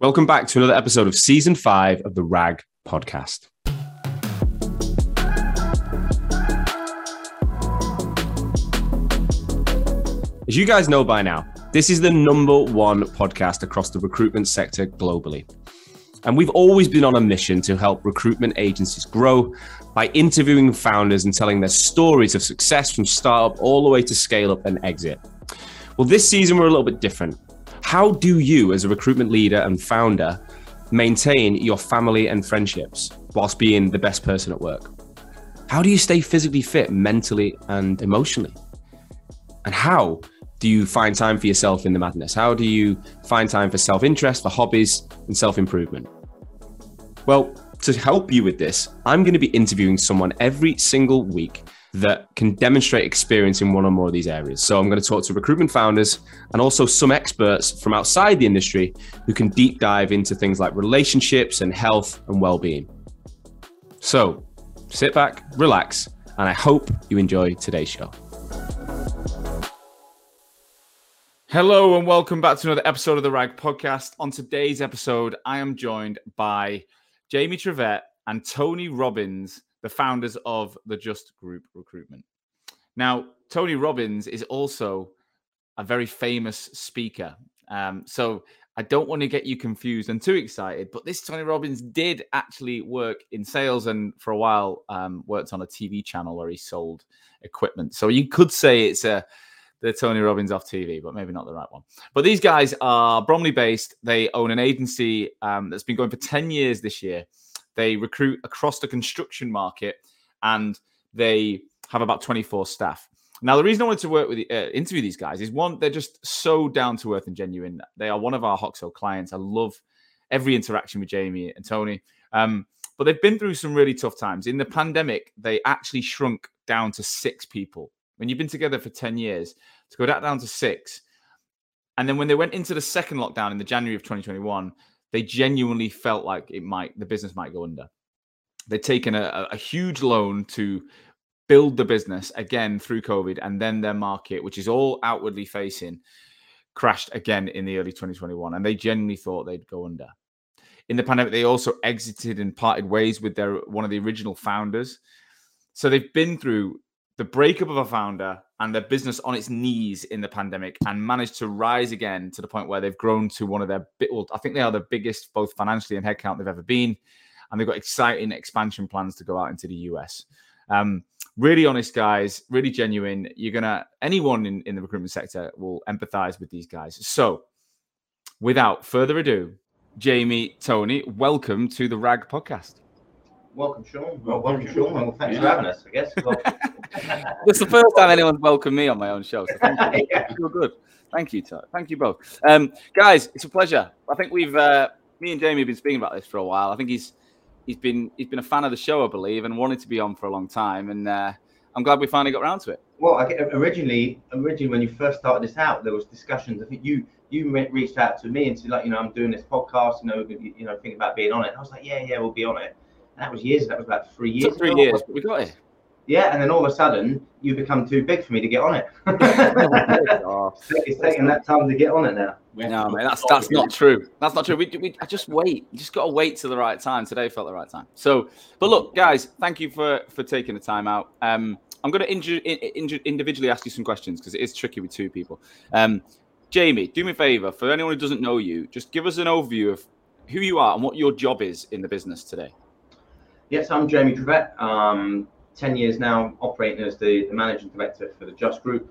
Welcome back to another episode of season five of the RAG podcast. As you guys know by now, this is the number one podcast across the recruitment sector globally. And we've always been on a mission to help recruitment agencies grow by interviewing founders and telling their stories of success from startup all the way to scale up and exit. Well, this season we're a little bit different. How do you, as a recruitment leader and founder, maintain your family and friendships whilst being the best person at work? How do you stay physically fit mentally and emotionally? And how do you find time for yourself in the madness? How do you find time for self interest, for hobbies, and self improvement? Well, to help you with this, I'm going to be interviewing someone every single week that can demonstrate experience in one or more of these areas. So I'm going to talk to recruitment founders and also some experts from outside the industry who can deep dive into things like relationships and health and well-being. So sit back, relax, and I hope you enjoy today's show. Hello and welcome back to another episode of the RAG podcast. On today's episode, I am joined by Jamie Trevett and Tony Robbins the founders of the Just Group Recruitment. Now, Tony Robbins is also a very famous speaker. Um, so I don't want to get you confused and too excited, but this Tony Robbins did actually work in sales and for a while um, worked on a TV channel where he sold equipment. So you could say it's a the Tony Robbins off TV, but maybe not the right one. But these guys are Bromley based. They own an agency um, that's been going for 10 years this year. They recruit across the construction market and they have about 24 staff. Now, the reason I wanted to work with uh, interview these guys is one, they're just so down to earth and genuine. They are one of our Hoxo clients. I love every interaction with Jamie and Tony. Um, but they've been through some really tough times. In the pandemic, they actually shrunk down to six people. When you've been together for 10 years, to go that down to six. And then when they went into the second lockdown in the January of 2021, they genuinely felt like it might the business might go under. They'd taken a, a huge loan to build the business again through COVID, and then their market, which is all outwardly facing, crashed again in the early 2021, and they genuinely thought they'd go under. In the pandemic, they also exited and parted ways with their one of the original founders. So they've been through the breakup of a founder and their business on its knees in the pandemic and managed to rise again to the point where they've grown to one of their well, I think they are the biggest both financially and headcount they've ever been. And they've got exciting expansion plans to go out into the US. Um, really honest guys, really genuine. You're gonna anyone in, in the recruitment sector will empathize with these guys. So without further ado, Jamie, Tony, welcome to the RAG podcast. Welcome, Sean. Well, welcome, Sean. Well, thanks for having us, I guess. it's the first time anyone's welcomed me on my own show. So thank you. yeah. Good. Thank you, Todd. Thank you both. Um, guys, it's a pleasure. I think we've uh, me and Jamie have been speaking about this for a while. I think he's he's been he's been a fan of the show, I believe, and wanted to be on for a long time. And uh, I'm glad we finally got around to it. Well, I, originally, originally when you first started this out, there was discussions. I think you you reached out to me and said like, you know, I'm doing this podcast. You know, you know, thinking about being on it. I was like, yeah, yeah, we'll be on it that was years. That was about three years. Three ago. years, we got it. Yeah, and then all of a sudden you become too big for me to get on it. it's taking that time to get on it now. No, man, that's that's not true. That's not true. We, we I just wait. You just got to wait to the right time. Today felt the right time. So, but look, guys, thank you for for taking the time out. Um, I'm going to inju- in, individually ask you some questions because it is tricky with two people. Um, Jamie, do me a favor. For anyone who doesn't know you, just give us an overview of who you are and what your job is in the business today. Yes, I'm Jamie Trevett. Um, 10 years now operating as the, the managing director for the Just Group.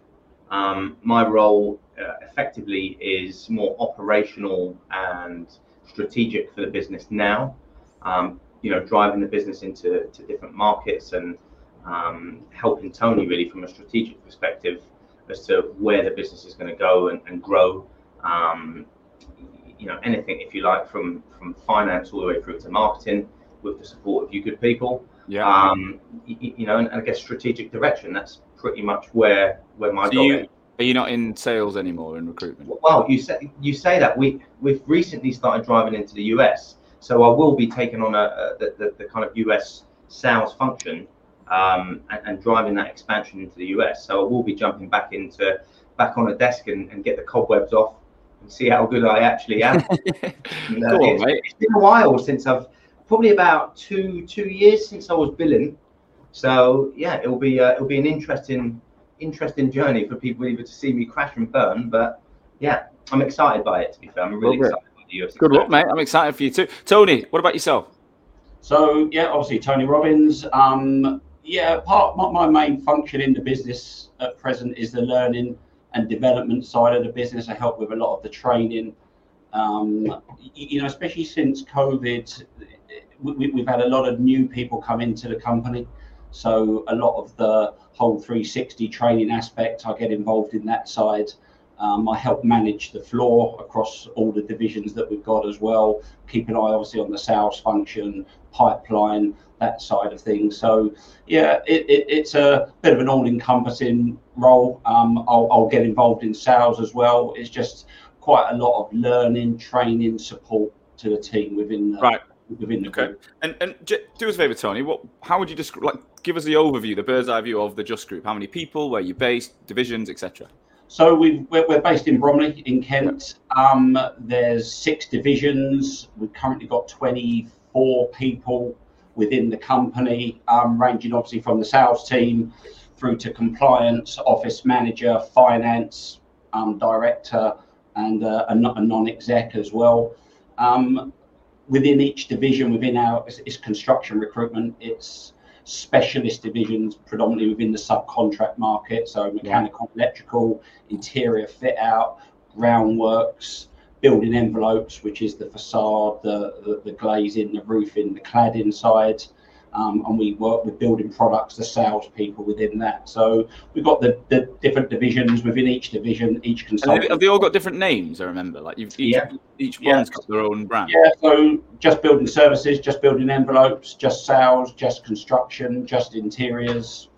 Um, my role uh, effectively is more operational and strategic for the business now. Um, you know, driving the business into to different markets and um, helping Tony really from a strategic perspective as to where the business is going to go and, and grow. Um, you know, anything if you like from from finance all the way through to marketing with the support of you good people. Yeah. Um, you, you know, and, and, I guess strategic direction. That's pretty much where where my so you, is. Are you not in sales anymore in recruitment? Well, you say you say that we we've recently started driving into the US, so I will be taking on a, a the, the, the, kind of US sales function um, and, and, driving that expansion into the US. So I will be jumping back into back on a desk and, and get the cobwebs off and see how good I actually am. and, uh, on, it's, it's been a while since I've probably about two two years since I was billing. So yeah, it'll be uh, it'll be an interesting interesting journey for people either to see me crash and burn. But yeah, I'm excited by it. To be fair, I'm really excited by the UFC. Good luck, mate. I'm excited for you too. Tony, what about yourself? So yeah, obviously Tony Robbins. Um, yeah, part my, my main function in the business at present is the learning and development side of the business. I help with a lot of the training. Um, you know, especially since COVID, we, have had a lot of new people come into the company. So a lot of the whole 360 training aspect, I get involved in that side. Um, I help manage the floor across all the divisions that we've got as well. Keep an eye, obviously, on the sales function, pipeline, that side of things. So, yeah, it, it, it's a bit of an all-encompassing role. Um, I'll, I'll, get involved in sales as well. It's just quite a lot of learning, training, support to the team within the, right. Within the okay. Group. And and do us a favor, Tony. What? How would you describe? Like, give us the overview, the bird's eye view of the Just Group. How many people? Where you based? Divisions, etc. So we we're, based in Bromley in Kent. Um, there's six divisions. We've currently got 24 people within the company, um, ranging obviously from the sales team through to compliance, office manager, finance, um, director, and uh, a, non-exec as well. Um, within each division, within our it's, construction recruitment, it's specialist divisions, predominantly within the subcontract market. So mechanical, yeah. electrical, interior fit out, groundworks, building envelopes, which is the facade, the, the, the glazing, the roofing, the cladding side. Um, and we work with building products, the salespeople within that. So we've got the, the different divisions within each division, each consultant. Have they all got different names? I remember, like you've, each, yeah. each one's yeah. got their own brand. Yeah. So just building services, just building envelopes, just sales, just construction, just interiors.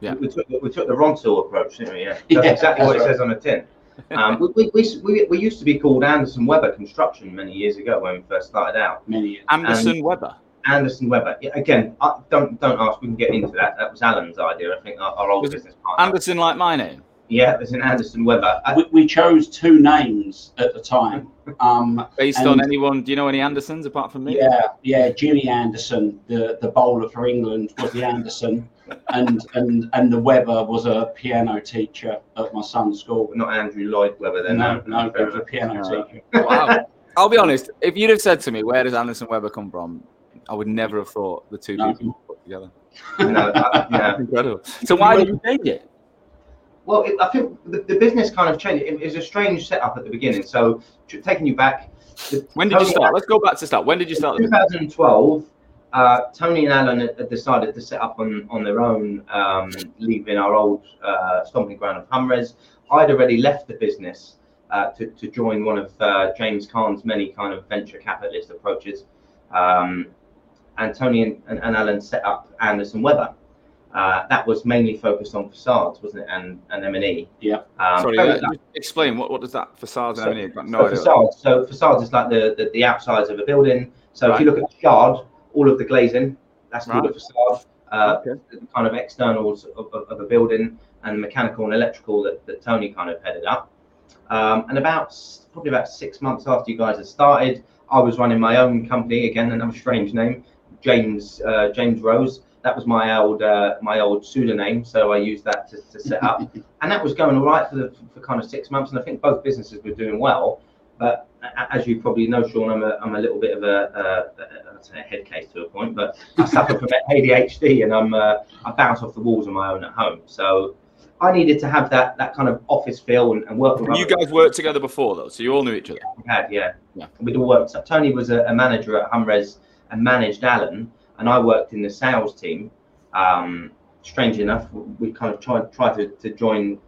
Yeah. We, took, we took the Ronseal approach, didn't we? Yeah. That's yeah, exactly what right. it says on the tin. Um, we, we, we, we, used to be called Anderson Weber Construction many years ago when we first started out. Many years. Anderson and Weber. Anderson Weber. Again, I, don't don't ask. We can get into that. That was Alan's idea. I think our, our old was business partner. Anderson, like my name. Yeah, it was an Anderson Weber. We, we, chose two names at the time. Um, Based on anyone, do you know any Andersons apart from me? Yeah, yeah. Jimmy Anderson, the, the bowler for England, was the Anderson, and and and the Weber was a piano teacher at my son's school. Not Andrew Lloyd Webber, then. No, no, no was a piano teacher. Wow. I'll be honest. If you'd have said to me, "Where does Anderson Weber come from?" I would never have thought the two no. people put together. no, that, yeah. Incredible. So why did you change it? Well, it, I think the, the, business kind of changed. It, it, was a strange setup at the beginning. So taking you back. When did you start? Let's go back to start. When did you start? 2012. Uh, Tony and Alan had decided to set up on, on their own, um, leaving our old uh, stomping ground of Humres. I'd already left the business uh, to, to join one of uh, James Caan's many kind of venture capitalist approaches. Um, and Tony and, and, and Alan set up Anderson Weber. Uh, that was mainly focused on facades, wasn't it? And and M and E. Yeah. Um, Sorry, uh, explain what, what does that facades and M and E? No so facades. So facades is like the, the, the outsides of a building. So right. if you look at the yard, all of the glazing, that's called right. a facade. Uh, okay. Kind of externals of, of, of, a building and mechanical and electrical that, that Tony kind of headed up. Um, and about probably about six months after you guys had started, I was running my own company again, another strange name, James uh, James Rose. That was my old uh, my old pseudonym, so I used that to, to set up, and that was going all right for the for kind of six months, and I think both businesses were doing well. But as you probably know, Sean, I'm a, I'm a little bit of a, a, a, head case to a point, but I suffer from ADHD and I'm uh, I bounce off the walls on my own at home. So I needed to have that that kind of office feel and, and work. You guys worked together before though, so you all knew each other. Yeah, we had, yeah, yeah. We'd all worked. Tony was a, a, manager at Humres and managed Alan, and I worked in the sales team. Um, strange enough, we kind of tried tried to, to join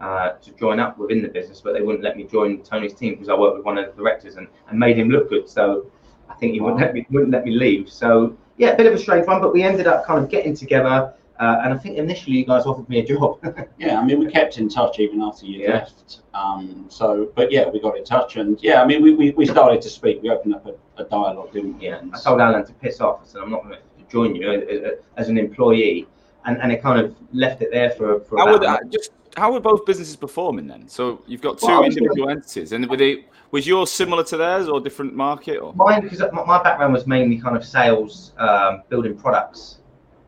uh, to join up within the business, but they wouldn't let me join Tony's team because I worked with one of the directors and, and made him look good. So I think he wouldn't let me wouldn't let me leave. So yeah, a bit of a strange one, but we ended up kind of getting together uh, and I think initially you guys offered me a job. yeah, I mean, we kept in touch even after you yeah. left. Um, so, but yeah, we got in touch, and yeah, I mean, we, we, we started to speak. We opened up a, a dialogue, didn't we? Yeah, I told Alan to piss off. I said, I'm not going to join you as, as an employee. And, and it kind of left it there for, for How would that, just how were both businesses performing then? So you've got two Well, I was individual entities, and were they was yours similar to theirs or different market? Or Mine, because my my background was mainly kind of sales, um, building products,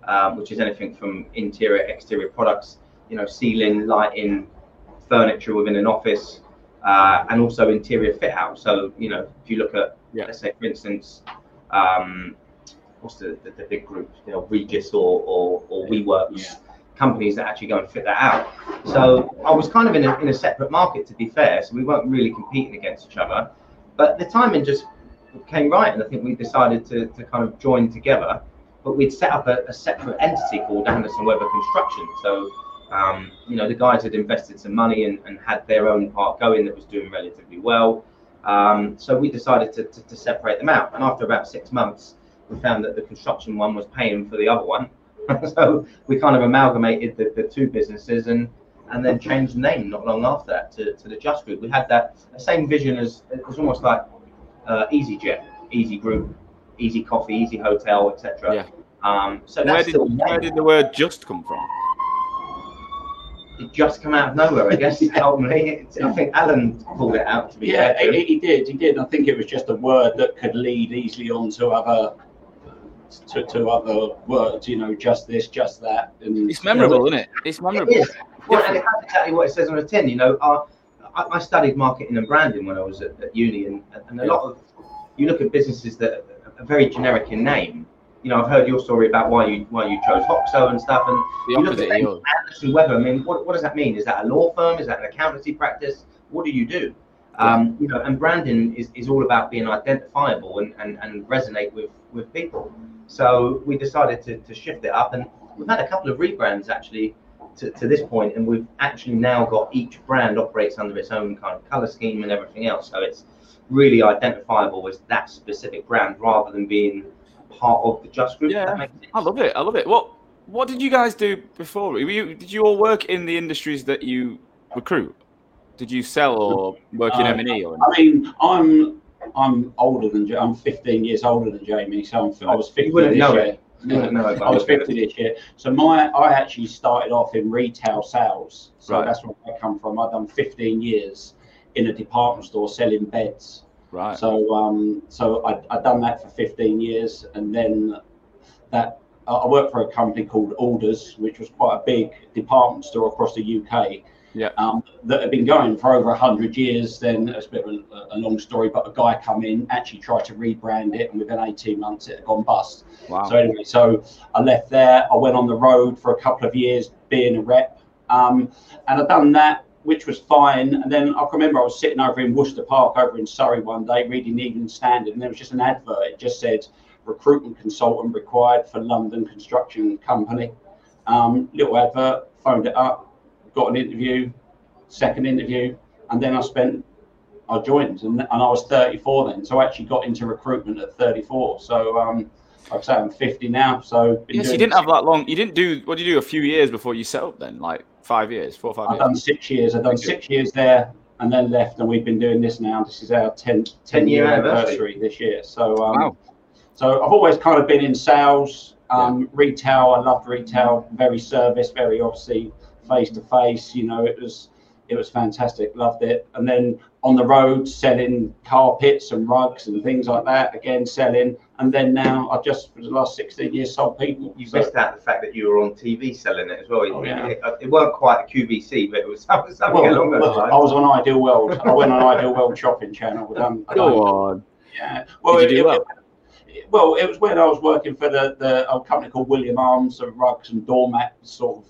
um, which is anything from interior, exterior products, you know, ceiling, lighting, furniture within an office, uh, and also interior fit out. So, you know, if you look at, Yeah. let's say, for instance, um, what's the, the, the big group, you know, Regus or, or, or WeWorks, Yeah. companies that actually go and fit that out. So I was kind of in a, in a separate market, to be fair. So we weren't really competing against each other. But the timing just came right, and I think we decided to, to kind of join together. But we'd set up a, a separate entity called Anderson Weber Construction. So, um, you know, the guys had invested some money and, and had their own part going that was doing relatively well. Um, so we decided to, to, to separate them out. And after about six months, we found that the construction one was paying for the other one. so we kind of amalgamated the, the two businesses and and then changed the name not long after that to, to the Just Group. We had that same vision as it was almost like uh, EasyJet, Easy Group, Easy Coffee, Easy Hotel, etc. Yeah. Um, so where that's did the where did the word "just" come from? it just come out of nowhere, I guess. ultimately, It's- I think Alan pulled it out to be Yeah, fair he, he did. He did. I think it was just a word that could lead easily on to other to, to other words. You know, just this, just that. And It's memorable, isn't it? It's memorable. It is. Well, and it has exactly what it says on the tin. You know, uh, I, I studied marketing and branding when I was at, at uni, and, and a lot of you look at businesses that are very generic in name. You know, I've heard your story about why you why you chose Hoxo and stuff, and The you look at. Anderson Weber. I mean, what, what does that mean? Is that a law firm? Is that an accountancy practice? What do you do? Um, you know, and branding is, is all about being identifiable and, and, and resonate with, with people. So we decided to, to shift it up, and we've had a couple of rebrands actually to, to this point, and we've actually now got each brand operates under its own kind of color scheme and everything else. So it's really identifiable as that specific brand rather than being part of the Just Group. Yeah. that makes sense. I love it. I love it. What What did you guys do before? Were you, did you all work in the industries that you recruit? Did you sell or work in Uh, M and E? Or I mean, I'm I'm older than I'm 15 years older than Jamie, so I'm, I was 50 this year. it. You wouldn't know it, but I was 50 this year. So my I actually started off in retail sales. So Right. that's where I come from. I've done 15 years in a department store selling beds. right. So um, so I I done that for 15 years, and then that I worked for a company called Allders, which was quite a big department store across the UK. Yeah. Um, that had been going for over 100 years. Then it's a bit of a, a long story, but a guy come in, actually tried to rebrand it, and within 18 months it had gone bust. wow. So anyway, so I left there. I went on the road for a couple of years being a rep, um, and I done that, which was fine. And then I can remember I was sitting over in Worcester Park, over in Surrey, one day reading the Evening Standard, and there was just an advert. It just said recruitment consultant required for London Construction Company. Um, little advert, phoned it up, got an interview, second interview, and then I spent. I joined, and, and I was 34 then, so I actually got into recruitment at 34. So um, like I say, I'm 50 now. So Yes, you didn't have that long. You didn't do. What did you do? A few years before you set up. Then, like five years, four or 5 I've years. done six years. I've done Thank you. six years there, and then left, and we've been doing this now. This is our 10, 10 year anniversary. anniversary this year. So um, Wow. So I've always kind of been in sales, um, retail. I loved retail, very service, very obviously face to face. You know, it was it was fantastic, loved it. And then on the road, selling carpets and rugs and things like that. Again, selling. And then now I've just for the last 16 years sold people. You So- missed out the fact that you were on TV selling it as well. Oh, it, yeah. it, it weren't quite a QVC, but it was something, something well, along those well, I was on Ideal World. I went on Ideal World shopping channel. I've done, I've done- Go on. Yeah. Well, Did you it- do it- well? well, it was when I was working for the, the a company called William Armes, a rugs and doormat sort of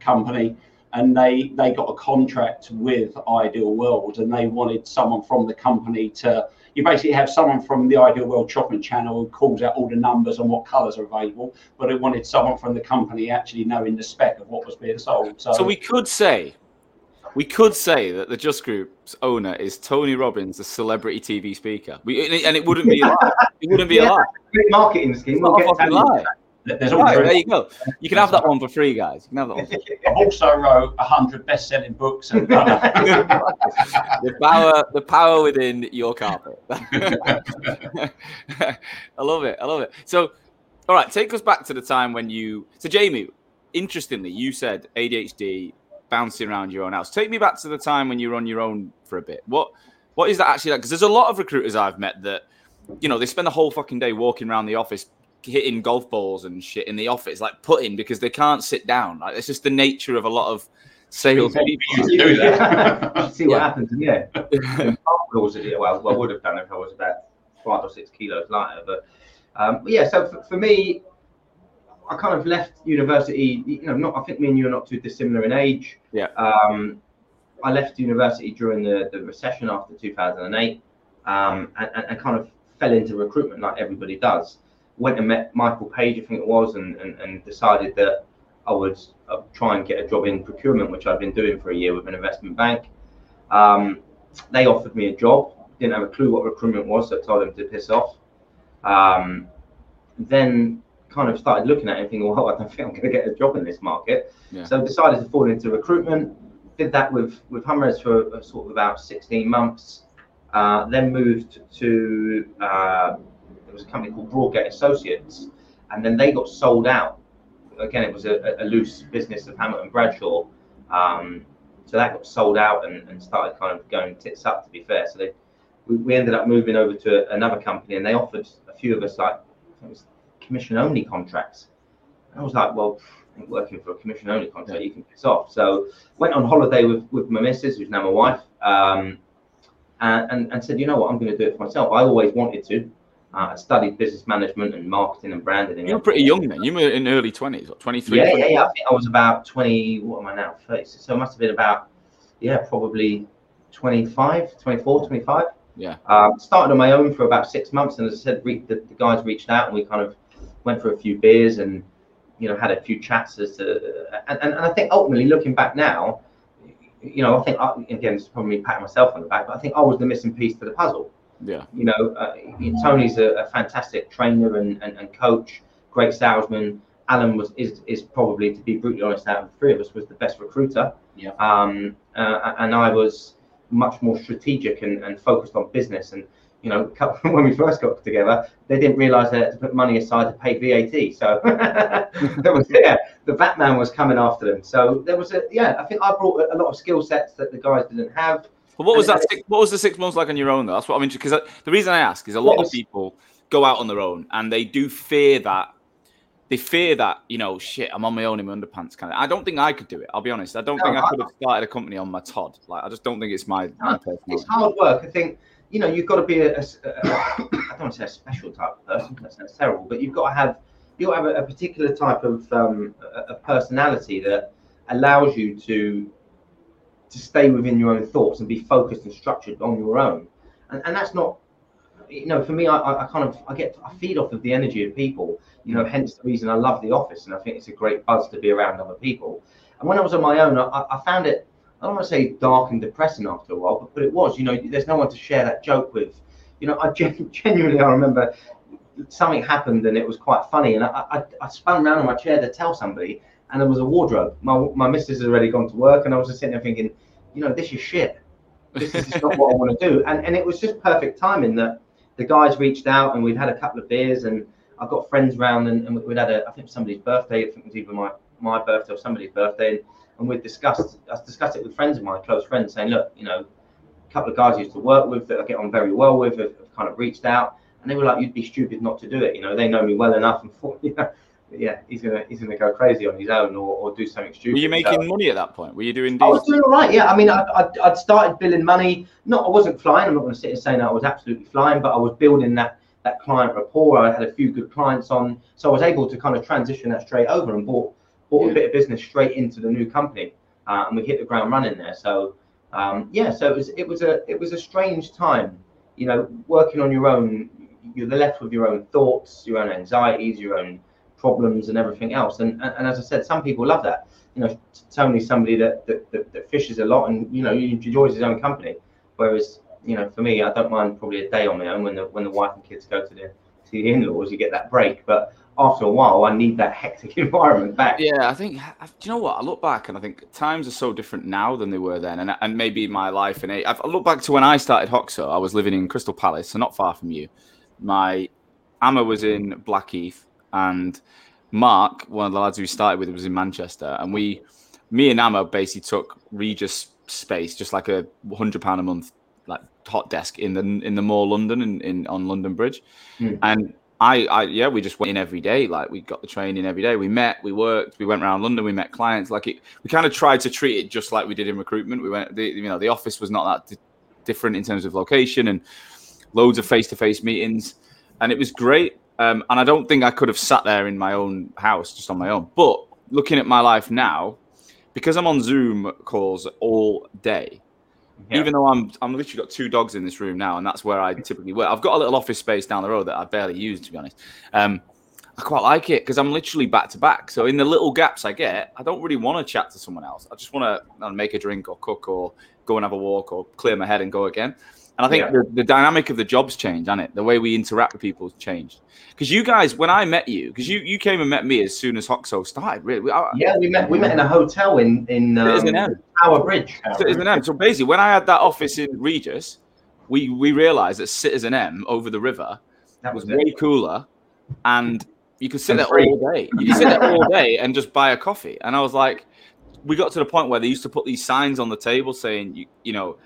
company, and they they got a contract with Ideal World, and they wanted someone from the company to. You basically have someone from the Ideal World shopping channel who calls out all the numbers and what colours are available, but it wanted someone from the company actually knowing the spec of what was being sold. So, So we could say, we could say that the Just Group's owner is Tony Robbins, the celebrity TV speaker. We, and it- wouldn't be a lie. It wouldn't be a lie. Great marketing scheme. It's We'll not a get fucking to lie. there's all Right, there you go. You can have that one for free, guys. You can have that one. For free. I've also wrote hundred best-selling books. And, the power, the power within your carpet. I love it. I love it. So, all right, take us back to the time when you. So, Jamie, interestingly, you said ADHD, bouncing around your own house. Take me back to the time when you were on your own for a bit. What what is that actually like? Because there's a lot of recruiters I've met that, you know, they spend the whole fucking day walking around the office hitting golf balls and shit in the office, like putting because they can't sit down. Like it's just the nature of a lot of sales people. do that. See what yeah. happens. Yeah. well, I would have done if I was about five or six kilos lighter. But, um, but yeah, so for, for, me, I kind of left university. You know, not I think me and you are not too dissimilar in age. Yeah. Um, I left university during the, the recession after 2008, um, and, and, and kind of fell into recruitment like everybody does. Went and met Michael Page, I think it was, and, and, and decided that I would uh, try and get a job in procurement, which I've been doing for a year with an investment bank. Um, they offered me a job. Didn't have a clue what recruitment was, so I told them to piss off. Um, then kind of started looking at it and thinking, well, I don't think I'm going to get a job in this market. Yeah. So decided to fall into recruitment. Did that with with Humres for sort of about 16 months. Uh, then moved to uh, there was a company called Broadgate Associates, and then they got sold out again, it was a, a loose business of Hamilton Bradshaw. Um, so that got sold out and, and started kind of going tits up, to be fair. So they, we, we ended up moving over to another company and they offered a few of us like commission only contracts. And I was like, well, I ain't working for a commission only contract, you can piss off. So went on holiday with, with my missus, who's now my wife, um, and, and, and said, you know what, I'm going to do it for myself. I always wanted to. Uh, I studied business management and marketing and branding. You were pretty young then. You were in early twenties, twenty three. Yeah, yeah, yeah. I think I was about twenty. What am I now? 30. So it must have been about, yeah, probably 25, 24, 25. Yeah. Um, started on my own for about six months, and as I said, re- the, the, guys reached out, and we kind of went for a few beers, and you know, had a few chats as to, and, and, and I think ultimately, looking back now, you know, I think I, again, it's probably patting myself on the back, but I think I was the missing piece to the puzzle. Yeah. You know, uh, Tony's a, a, fantastic trainer and, and, and, coach, great salesman. Alan was is, is probably, to be brutally honest, out of the three of us, was the best recruiter. Yeah. Um, uh, and I was much more strategic and, and focused on business. And you know, when we first got together, they didn't realise they had to put money aside to pay VAT. So there was yeah, the Batman was coming after them. So there was a yeah, I think I brought a lot of skill sets that the guys didn't have. But what was that? Six, what was the six months like on your own though? That's what I'm interested. Because the reason I ask is a lot of people go out on their own and they do fear that. They fear that you know, shit. I'm on my own in my underpants. Kind of. I don't think I could do it. I'll be honest. I don't no, think I, could have started a company on my Todd. Like I just don't think it's my. My it's hard work. I think you know you've got to be a, a, a I don't want to say a special type of person. That sounds terrible, but you've got to have you got to have a, a particular type of um, a personality that allows you to to stay within your own thoughts and be focused and structured on your own. And, and that's not, you know, for me, I, I kind of, I get, I feed off of the energy of people, you know, hence the reason I love the office. And I think it's a great buzz to be around other people. And when I was on my own, I, I found it, I don't want to say dark and depressing after a while, but, but it was, you know, there's no one to share that joke with. You know, I gen- genuinely, I remember something happened and it was quite funny. And I, I, I spun around in my chair to tell somebody and there was a wardrobe. My my missus had already gone to work, and I was just sitting there thinking, you know, this is shit. This is not what I want to do. And and it was just perfect timing that the guys reached out, and we'd had a couple of beers, and I got friends round, and, and we'd had a I think somebody's birthday. I think it was either my my birthday or somebody's birthday, and, and we discussed I discussed it with friends of mine, close friends, saying, look, you know, a couple of guys I used to work with that I get on very well with have, have kind of reached out, and they were like, you'd be stupid not to do it. You know, they know me well enough, and thought, you know yeah, he's gonna he's gonna go crazy on his own or, or do something stupid. Were you making money at that point? Were you doing? Deals? I was doing all right. Yeah, I mean, I, I'd, I'd started billing money. Not, I wasn't flying. I'm not going to sit and say that I was absolutely flying, but I was building that that client rapport. I had a few good clients on, so I was able to kind of transition that straight over and bought bought yeah. a bit of business straight into the new company, uh, and we hit the ground running there. So um, yeah, so it was it was a it was a strange time. You know, working on your own, you're left with your own thoughts, your own anxieties, your own problems and everything else. And, and, and as I said, some people love that. You know, Tony's somebody that, that, that, that fishes a lot and, you know, enjoys his own company. Whereas, you know, for me, I don't mind probably a day on my own when the, when the wife and kids go to the, to the in-laws, you get that break. But after a while, I need that hectic environment back. Yeah, I think. Do you know what? I look back and I think times are so different now than they were then, and and maybe my life and I look back to when I started Hoxo. I was living in Crystal Palace, so not far from you. My Amma was in Blackheath, and Mark, one of the lads we started with, was in Manchester, and we me and Amma basically took Regus space, just like a hundred pound a month like hot desk in the in the mall London in, in on London Bridge, Mm. and I, I yeah we just went in every day. Like we got the training every day. We met we worked we went around London we met clients. Like it we kind of tried to treat it just like we did in recruitment. We went the, you know the office was not that di- different in terms of location and loads of face to face meetings. And it was great um, and I don't think I could have sat there in my own house just on my own but looking at my life now because I'm on Zoom calls all day Yeah. even though I'm I'm literally got two dogs in this room now, and that's where I typically work. I've got a little office space down the road that I barely use, to be honest. Um, I quite like it because I'm literally back to back. So in the little gaps I get, I don't really want to chat to someone else. I just want to make a drink or cook or go and have a walk or clear my head and go again. And I think Yeah. the, the dynamic of the job's changed, hasn't it? The way we interact with people has changed. Because you guys, when I met you, because you you came and met me as soon as Hoxo started, really. I- Yeah, we met we met in a hotel in in um, Tower Bridge. Citizen M. So basically, when I had that office in Regus, we we realised that Citizen M over the river That was was way cooler, and you could sit And there free. all day. You could sit there all day and just buy a coffee. And I was like, we got to the point where they used to put these signs on the table saying, you you know,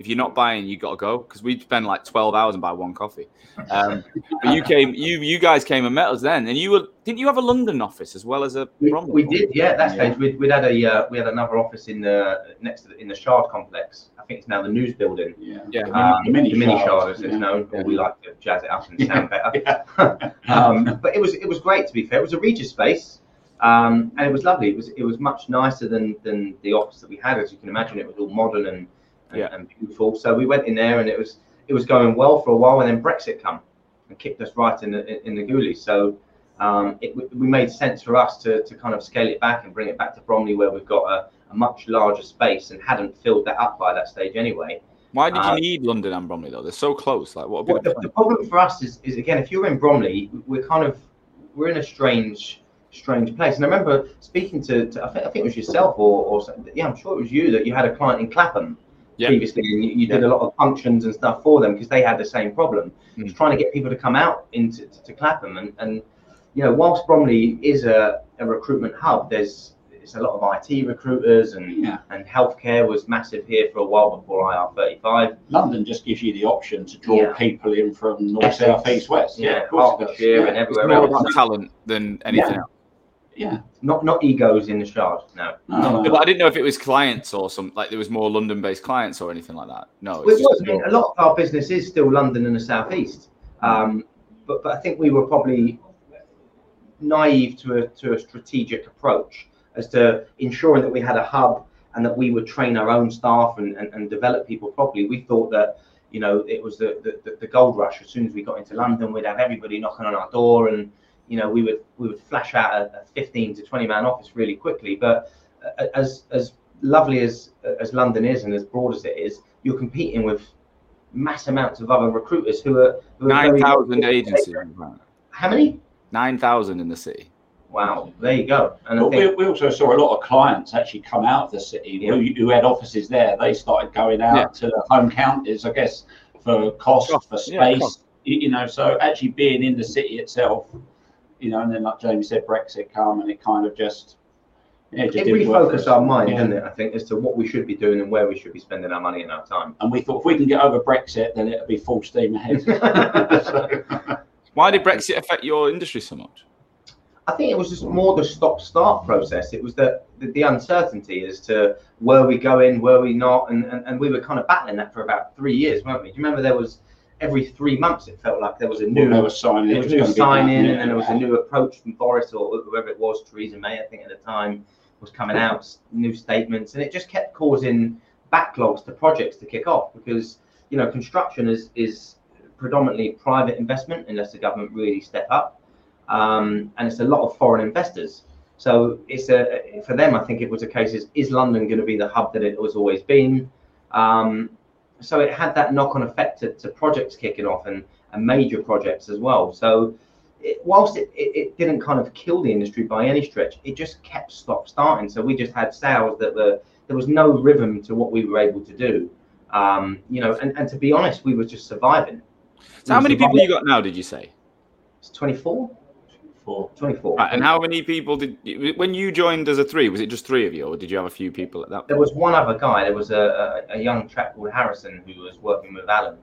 if you're not buying, you got to go because we'd spend like twelve hours and buy one coffee. Um, but you came, you you guys came and met us then, and you were didn't you have a London office as well as a We, Bromley? we did, yeah. At that stage, we'd, we'd had a uh, we had another office in the next to the, in the Shard complex. I think it's now the news building. Yeah. Yeah. Um, The mini the mini Shard, Shard, as it's yeah. known. Yeah. We like to jazz it up and sound better. Um, but it was it was great to be fair. It was a Regus space, um, and it was lovely. It was it was much nicer than than the office that we had, as you can imagine. It was all modern and and, Yeah. and beautiful. So we went in there, and it was it was going well for a while, and then Brexit come and kicked us right in the in the goolies. So. Um, it, we made sense for us to, to kind of scale it back and bring it back to Bromley, where we've got a, a much larger space and hadn't filled that up by that stage anyway. Why did you uh, need London and Bromley though? They're so close. Like, what? Well, Would be the, the the problem for us is, is again, if you're in Bromley, we're kind of we're in a strange, strange place. And I remember speaking to, to I, think, I think it was yourself or, or yeah, I'm sure it was you that you had a client in Clapham Yeah. previously, and you, you did a lot of functions and stuff for them because they had the same problem. Mm. Just trying to get people to come out into to, to Clapham, and, and you know, whilst Bromley is a, a recruitment hub, there's it's a lot of IT recruiters and Yeah. and healthcare was massive here for a while before IR35. London just gives you the option to draw Yeah. people in from north, south, east, west. Yeah, of course it does. Hertfordshire and Yeah. It's everywhere more else. about talent than anything else. Yeah. Not not egos in the shard. No. No, But I didn't know if it was clients or some like there was more London-based clients or anything like that. No, Well, it's it was. just I mean, a lot of our business is still London and the southeast. Um, but but I think we were probably naive to a to a strategic approach as to ensuring that we had a hub and that we would train our own staff and, and, and develop people properly. We thought that you know it was the, the the gold rush. As soon as we got into London, we'd have everybody knocking on our door, and you know we would we would flash out a, a 15 to 20 man office really quickly. But uh, as as lovely as as London is and as broad as it is, you're competing with mass amounts of other recruiters who are, who are nine very- thousand agencies. How many? Nine thousand in the city. Wow, there you go. And I But we, we also saw a lot of clients actually come out of the city Yeah. who, who had offices there. They started going out Yeah. to home counties, I guess, for cost, Cost, for yeah, space. cost. you, you know, so actually being in the city itself, you know, and then like Jamie said, Brexit come and it kind of just, yeah, it it didn't work refocused our mind, Yeah. didn't it? I think as to what we should be doing and where we should be spending our money and our time. And we thought if we can get over Brexit, then it'll be full steam ahead. So- Why did Brexit affect your industry so much? I think it was just more the stop-start process. It was the, the the uncertainty as to were we going, were we not, and, and and we were kind of battling that for about three years, weren't we? Do you remember there was every three months it felt like there was a new were signing. there was sign in, yeah. and then there was a new approach from Boris or whoever it was, Theresa May, I think at the time, was coming out, new statements, and it just kept causing backlogs to projects to kick off because you know construction is is predominantly private investment unless the government really step up, um, and it's a lot of foreign investors. So it's a for them, I think it was a case is is London going to be the hub that it was always been. Um, so it had that knock-on effect to, to projects kicking off and, and major projects as well. So it, whilst it, it, it didn't kind of kill the industry by any stretch, it just kept stop starting. So we just had sales that were there was no rhythm to what we were able to do. Um, you know, and, and to be honest, we were just surviving. So how many people you got now? Did you say? It's 24. 24. 24. Right, and how many people did you, when you joined as a three? Was it just three of you, or did you have a few people at that? There was one other guy. There was a, a, a young chap called Harrison who was working with Alan.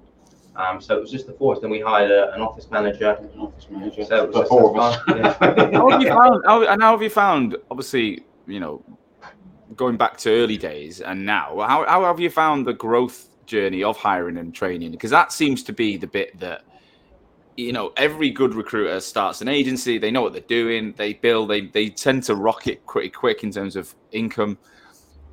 Um, so it was just the four of us. Then we hired a, an office manager. An office manager. So it was the four of us. us. Yeah. How have you found? How, and how have you found? Obviously, you know, going back to early days and now, how how have you found the growth journey of hiring and training? Because that seems to be the bit that you know every good recruiter starts an agency. They know what they're doing. They build. They they tend to rocket pretty quick in terms of income.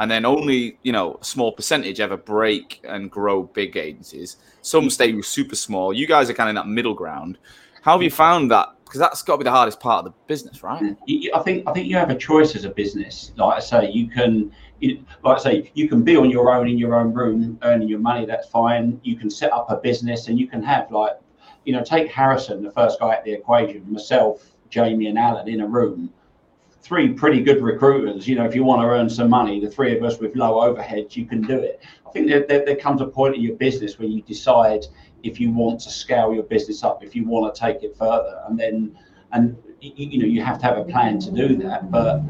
And then only you know a small percentage ever break and grow big agencies. Some stay super small. You guys are kind of in that middle ground. How have you found that? Because that's got to be the hardest part of the business, right? I think I think you have a choice as a business. Like I say, you can, like I say, you can be on your own in your own room earning your money. That's fine. You can set up a business and you can have like, you know, take Harrison, the first guy at the equation, myself, Jamie, and Alan in a room. Three pretty good recruiters. You know, if you want to earn some money, the three of us with low overheads, you can do it. I think there, there comes a point in your business where you decide if you want to scale your business up, if you want to take it further, and then and you, you know you have to have a plan to do that. But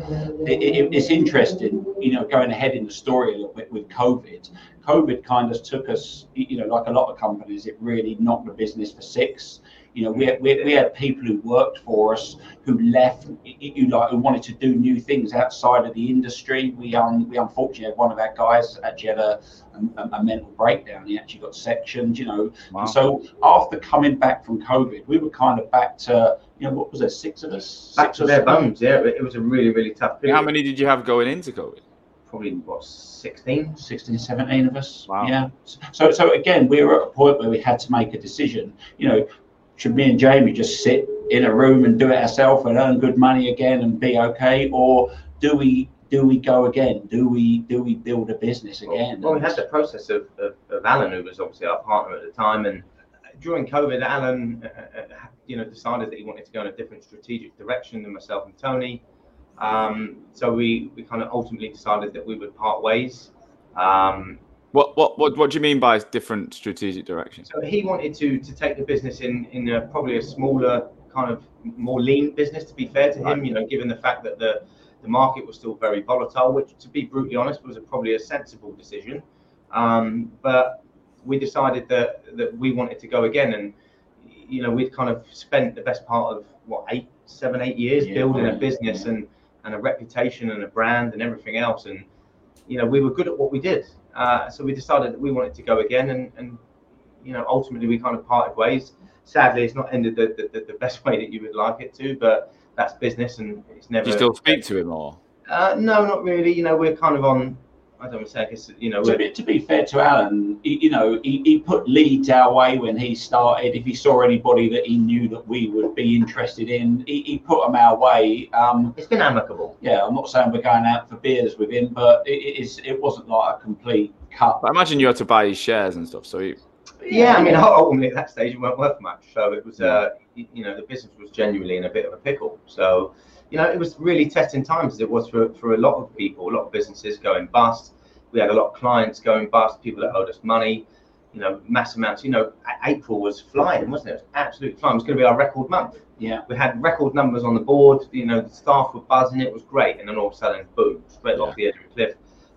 it, it, it's interesting, you know, going ahead in the story a little bit with COVID. COVID kind of took us, you know, like a lot of companies, it really knocked the business for six. You know, we had, we, we had people who worked for us who left, you you like, who wanted to do new things outside of the industry. We um, we unfortunately had one of our guys actually had a, a, a mental breakdown. He actually got sectioned. You know, Wow. and so after coming back from COVID, we were kind of back to, you know, what was there, six of us? Back Six to their seven? bones. Yeah, it was a really, really tough period. How many did you have going into COVID? Probably what 16. 16, 17 of us. Wow. Yeah. So, so again, we were at a point where we had to make a decision. You know, should me and Jamie just sit in a room and do it ourselves and earn good money again and be okay, or do we do we go again? Do we do we build a business again? Well, we had the process of, of, of Alan, who was obviously our partner at the time, and during COVID, Alan, uh, uh, you know, decided that he wanted to go in a different strategic direction than myself and Tony. Um, so we we kind of ultimately decided that we would part ways. Um, What what what what do you mean by different strategic direction? so he wanted to to take the business in in a, probably a smaller kind of more lean business. To be fair to him, Right. you know, given the fact that the the market was still very volatile, which to be brutally honest was a, probably a sensible decision. Um, but we decided that that we wanted to go again, and you know, we'd kind of spent the best part of what eight, seven, eight years Yeah. building a business and and a reputation and a brand and everything else, and you know, we were good at what we did. Uh, so we decided that we wanted to go again, and and you know, ultimately we kind of parted ways. Sadly, it's not ended the, the, the best way that you would like it to, but that's business, and it's never. Do you still speak to him or? Uh, no, not really. You know, we're kind of on. I don't want to say. I guess you know, To be, to be fair to Alan, he, you know, he, he put leads our way when he started. If he saw anybody that he knew that we would be interested in, he, he put them our way. Um, it's been amicable. yeah, I'm not saying we're going out for beers with him, but it, it is. It wasn't like a complete cut. But I imagine you had to buy his shares and stuff. So you, Yeah, I mean, ultimately at that stage it weren't worth much. So it was, uh, you know, the business was genuinely in a bit of a pickle. So, you know, it was really testing times as it was for, for a lot of people, a lot of businesses going bust. We had a lot of clients going bust, people that owed us money, you know, mass amounts. You know, April was flying, wasn't it? It was absolutely flying. It was going to be our record month. Yeah, We had record numbers on the board. You know, the staff were buzzing. It was great. And then all of a sudden, boom, straight off the edge of the cliff.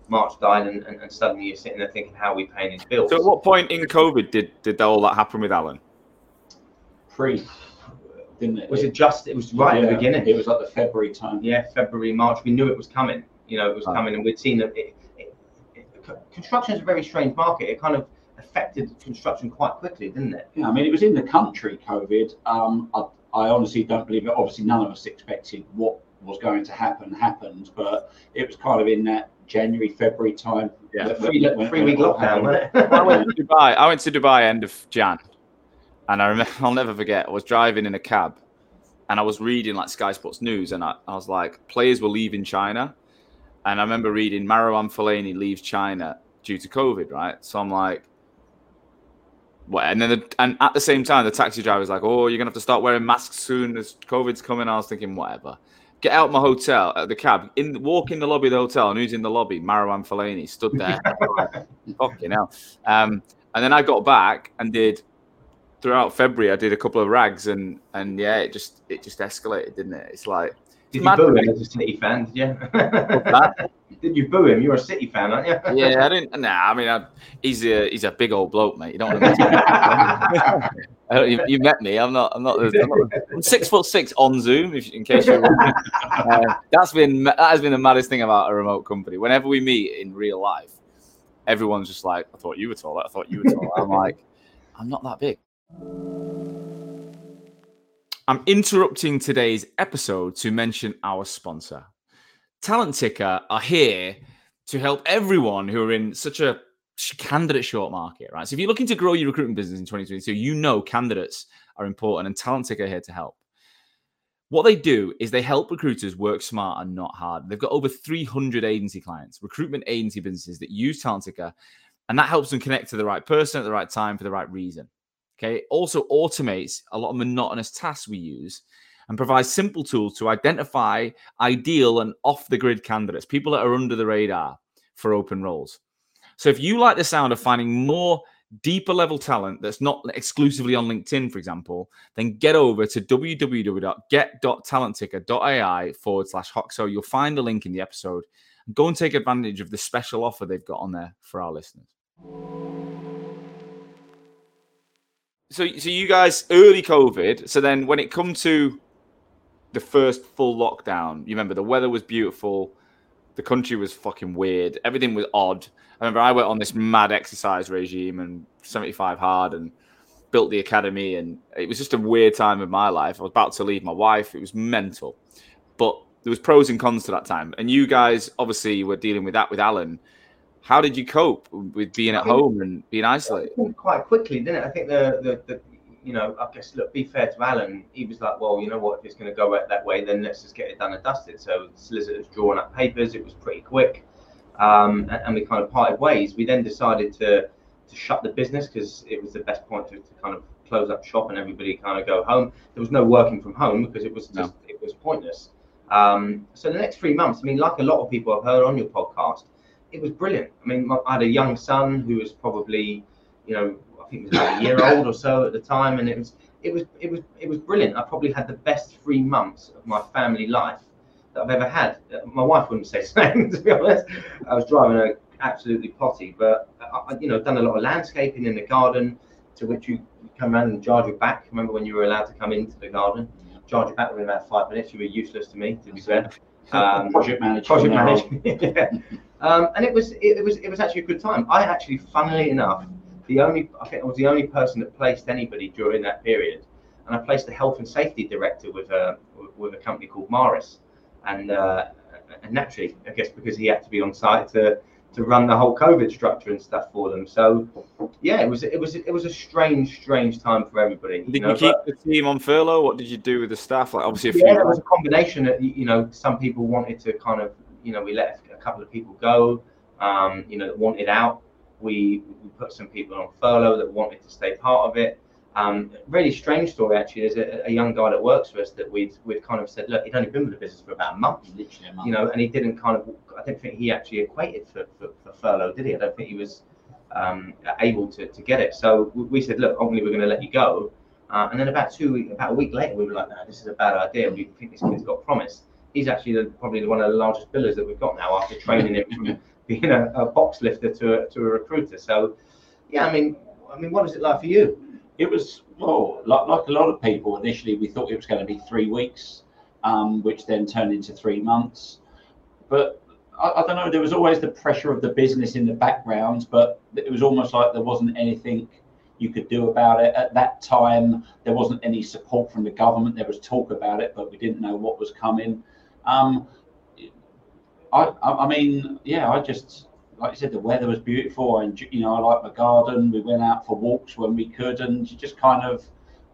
March died, and, and, and suddenly you're sitting there thinking, how are we paying his bills? so at what point in COVID did did all that happen with Alan? pre, didn't it? was it just? It was right at the beginning. It was like the February time. yeah, February, March. We knew it was coming. You know, it was Right. coming, and we'd seen that. It, it, it, construction is a very strange market. It kind of affected construction quite quickly, didn't it? Yeah, I mean, it was in the country, COVID. Um, I, I honestly don't believe it. Obviously, none of us expected what was going to happen happened, but it was kind of in that January, February time. Yeah. Three, when- when- three when week lockdown, happened. wasn't it? I went to Dubai. I went to Dubai end of Jan, and I remember I'll never forget. I was driving in a cab, and I was reading like Sky Sports News, and I, I was like, players were leaving China, and I remember reading Marouane Fellaini leaves China due to COVID, right? So I'm like, what? And then the, and at the same time, the taxi driver was like, "Oh, you're gonna have to start wearing masks soon as COVID's coming." I was thinking, whatever. Get out my hotel, uh, the cab, in walk in the lobby of the hotel, and who's in the lobby? Marouane Fellaini stood there. Fucking hell. Um, and then I got back and did throughout February, I did a couple of rags, and and yeah, it just it just escalated, didn't it? It's like did you boo him as a City fan? Did you? did you boo him? You're a City fan, aren't you? yeah, I didn't. Nah, I mean, I, he's a he's a big old bloke, mate. You don't want to. you, you, met me. I'm not. I'm not. I'm, not, I'm six foot six on Zoom. If, in case you. Uh, that's been that has been the maddest thing about a remote company. Whenever we meet in real life, everyone's just like, "I thought you were tall. I thought you were tall." I'm like, I'm not that big. I'm interrupting today's episode to mention our sponsor. Talent Ticker are here to help everyone who are in such a candidate short market, right? So if you're looking to grow your recruitment business in 2022, you know candidates are important and Talent Ticker are here to help. What they do is they help recruiters work smart and not hard. They've got over 300 agency clients, recruitment agency businesses that use Talent Ticker, and that helps them connect to the right person at the right time for the right reason. Okay. also automates a lot of monotonous tasks we use and provides simple tools to identify ideal and off the grid candidates, people that are under the radar for open roles. So if you like the sound of finding more deeper level talent that's not exclusively on LinkedIn, for example, then get over to www.get.talentticker.ai forward slash Hoxo. You'll find the link in the episode. Go and take advantage of the special offer they've got on there for our listeners so so you guys early COVID. So then when it come to the first full lockdown, you remember the weather was beautiful, the country was fucking weird, everything was odd. I remember I went on this mad exercise regime and 75 hard and built the academy and it was just a weird time of my life. I was about to leave my wife. It was mental. But there was pros and cons to that time. And you guys obviously were dealing with that with Alan. How did you cope with being at home and being isolated? Quite quickly, didn't it? I think the, the, the you know, I guess look, be fair to Alan, he was like, well, you know what, if it's going to go that way, then let's just get it done and dusted. So solicitors drawing up papers, it was pretty quick, um, and, and, we kind of parted ways. We then decided to to shut the business because it was the best point to, to, kind of close up shop and everybody kind of go home. There was no working from home because it was just no. it was pointless. Um, so the next three months, I mean, like a lot of people I've heard on your podcast, it was brilliant. I mean, I had a young son who was probably, you know, I think he was about a year old or so at the time, and it was it was it was it was brilliant. I probably had the best three months of my family life that I've ever had. Uh, my wife wouldn't say same, to be honest. I was driving her absolutely potty, but I, you know, done a lot of landscaping in the garden, to which you come around and charge your back. Remember when you were allowed to come into the garden? Charge your back within about five minutes. You were useless to me, to be fair. Um, project management. Project management. yeah. Um, and it was it, it, was it was actually a good time. I actually, funnily enough, the only I think I was the only person that placed anybody during that period, and I placed the health and safety director with a with a company called Maris, and uh, and naturally, I guess because he had to be on site to to run the whole COVID structure and stuff for them. So yeah, it was it was it was a strange, strange time for everybody. Did you, know, you keep but, the team on furlough? What did you do with the staff? Like obviously, yeah, it was a combination. That, you know, some people wanted to kind of you know we let a couple of people go, um, you know, that wanted out. We, we put some people on furlough that wanted to stay part of it. Um, really strange story actually. There's a, a, young guy that works for us that we'd we've kind of said, look, he'd only been with the business for about a month, literally a month. you know, and he didn't kind of. I don't think he actually equated for, for, for furlough, did he? I don't think he was um, able to, to get it. So we, we said, look, only we're going to let you go. Uh, and then about two, about a week later, we were like, no, this is a bad idea. We think this kid's got promise he's actually the, probably one of the largest billers that we've got now after training him from being a, a, box lifter to a, to a recruiter. So, yeah, I mean, I mean, what was it like for you? It was well, like, like a lot of people. Initially, we thought it was going to be three weeks, um, which then turned into three months. But I, I, don't know. There was always the pressure of the business in the background, but it was almost like there wasn't anything you could do about it. At that time, there wasn't any support from the government. There was talk about it, but we didn't know what was coming. Um, I, I mean, yeah, I just like I said, the weather was beautiful, and you know, I like my garden. We went out for walks when we could, and just kind of,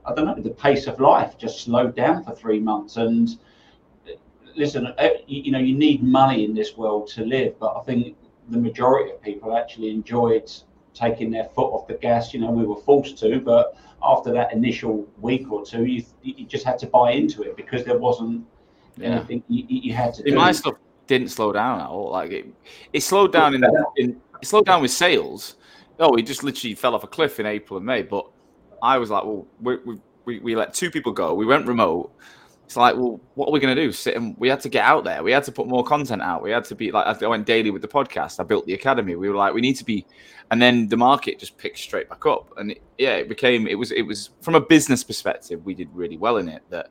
I don't know, the pace of life just slowed down for three months. And listen, eh, you know, you need money in this world to live, but I think the majority of people actually enjoyed taking their foot off the gas. You know, we were forced to, but after that initial week or two, you you just had to buy into it because there wasn't yeah. anything you, you had to See, do. My stuff didn't slow down at all. Like it, it slowed down in, in it slowed down with sales. Oh, it just literally fell off a cliff in April and May. But I was like, well, we, we, we, we let two people go. We went remote. It's like, well, what are we going to do? Sit and we had to get out there. We had to put more content out. We had to be like, I went daily with the podcast. I built the academy. We were like, we need to be, and then the market just picked straight back up. And it, yeah, it became, it was, it was from a business perspective, we did really well in it. That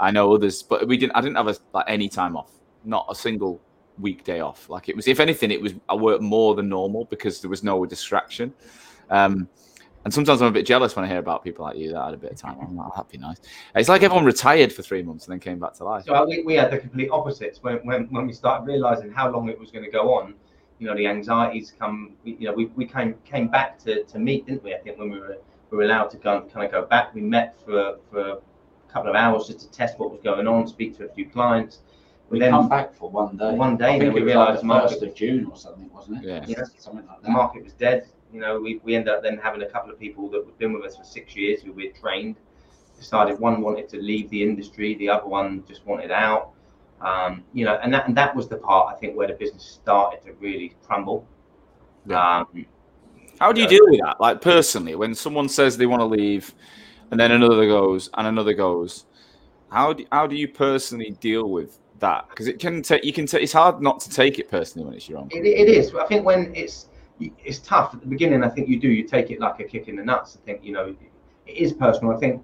I know others, but we didn't. I didn't have a, like any time off, not a single weekday off. Like it was, if anything, it was I worked more than normal because there was no distraction. Um, and sometimes I'm a bit jealous when I hear about people like you that had a bit of time. I'm like, that'd be nice. It's like everyone retired for three months and then came back to life. So we, we had the complete opposites when, when, when we started realizing how long it was going to go on. You know, the anxieties come. You know, we, we came came back to, to meet, didn't we? I think when we were we were allowed to go, kind of go back, we met for for a couple of hours just to test what was going on, speak to a few clients. We then come back for one day. One day, I think we realised like the market, first of June or something, wasn't it? Yeah, yeah. something like that. The market was dead you know, we, we ended up then having a couple of people that had been with us for six years who we'd trained. Decided one wanted to leave the industry, the other one just wanted out. Um, you know, and that and that was the part I think where the business started to really crumble. Yeah. Um, How do you deal with that? Like personally, when someone says they want to leave, and then another goes and another goes, how do how do you personally deal with that? Because it can take you can take it's hard not to take it personally when it's your own. It, it is. I think when it's it's tough at the beginning. I think you do. You take it like a kick in the nuts. I think you know it is personal. I think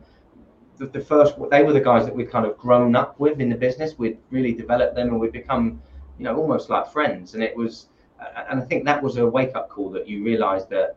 the, the first they were the guys that we'd kind of grown up with in the business. We'd really developed them, and we'd become you know almost like friends. And it was, and I think that was a wake up call that you realise that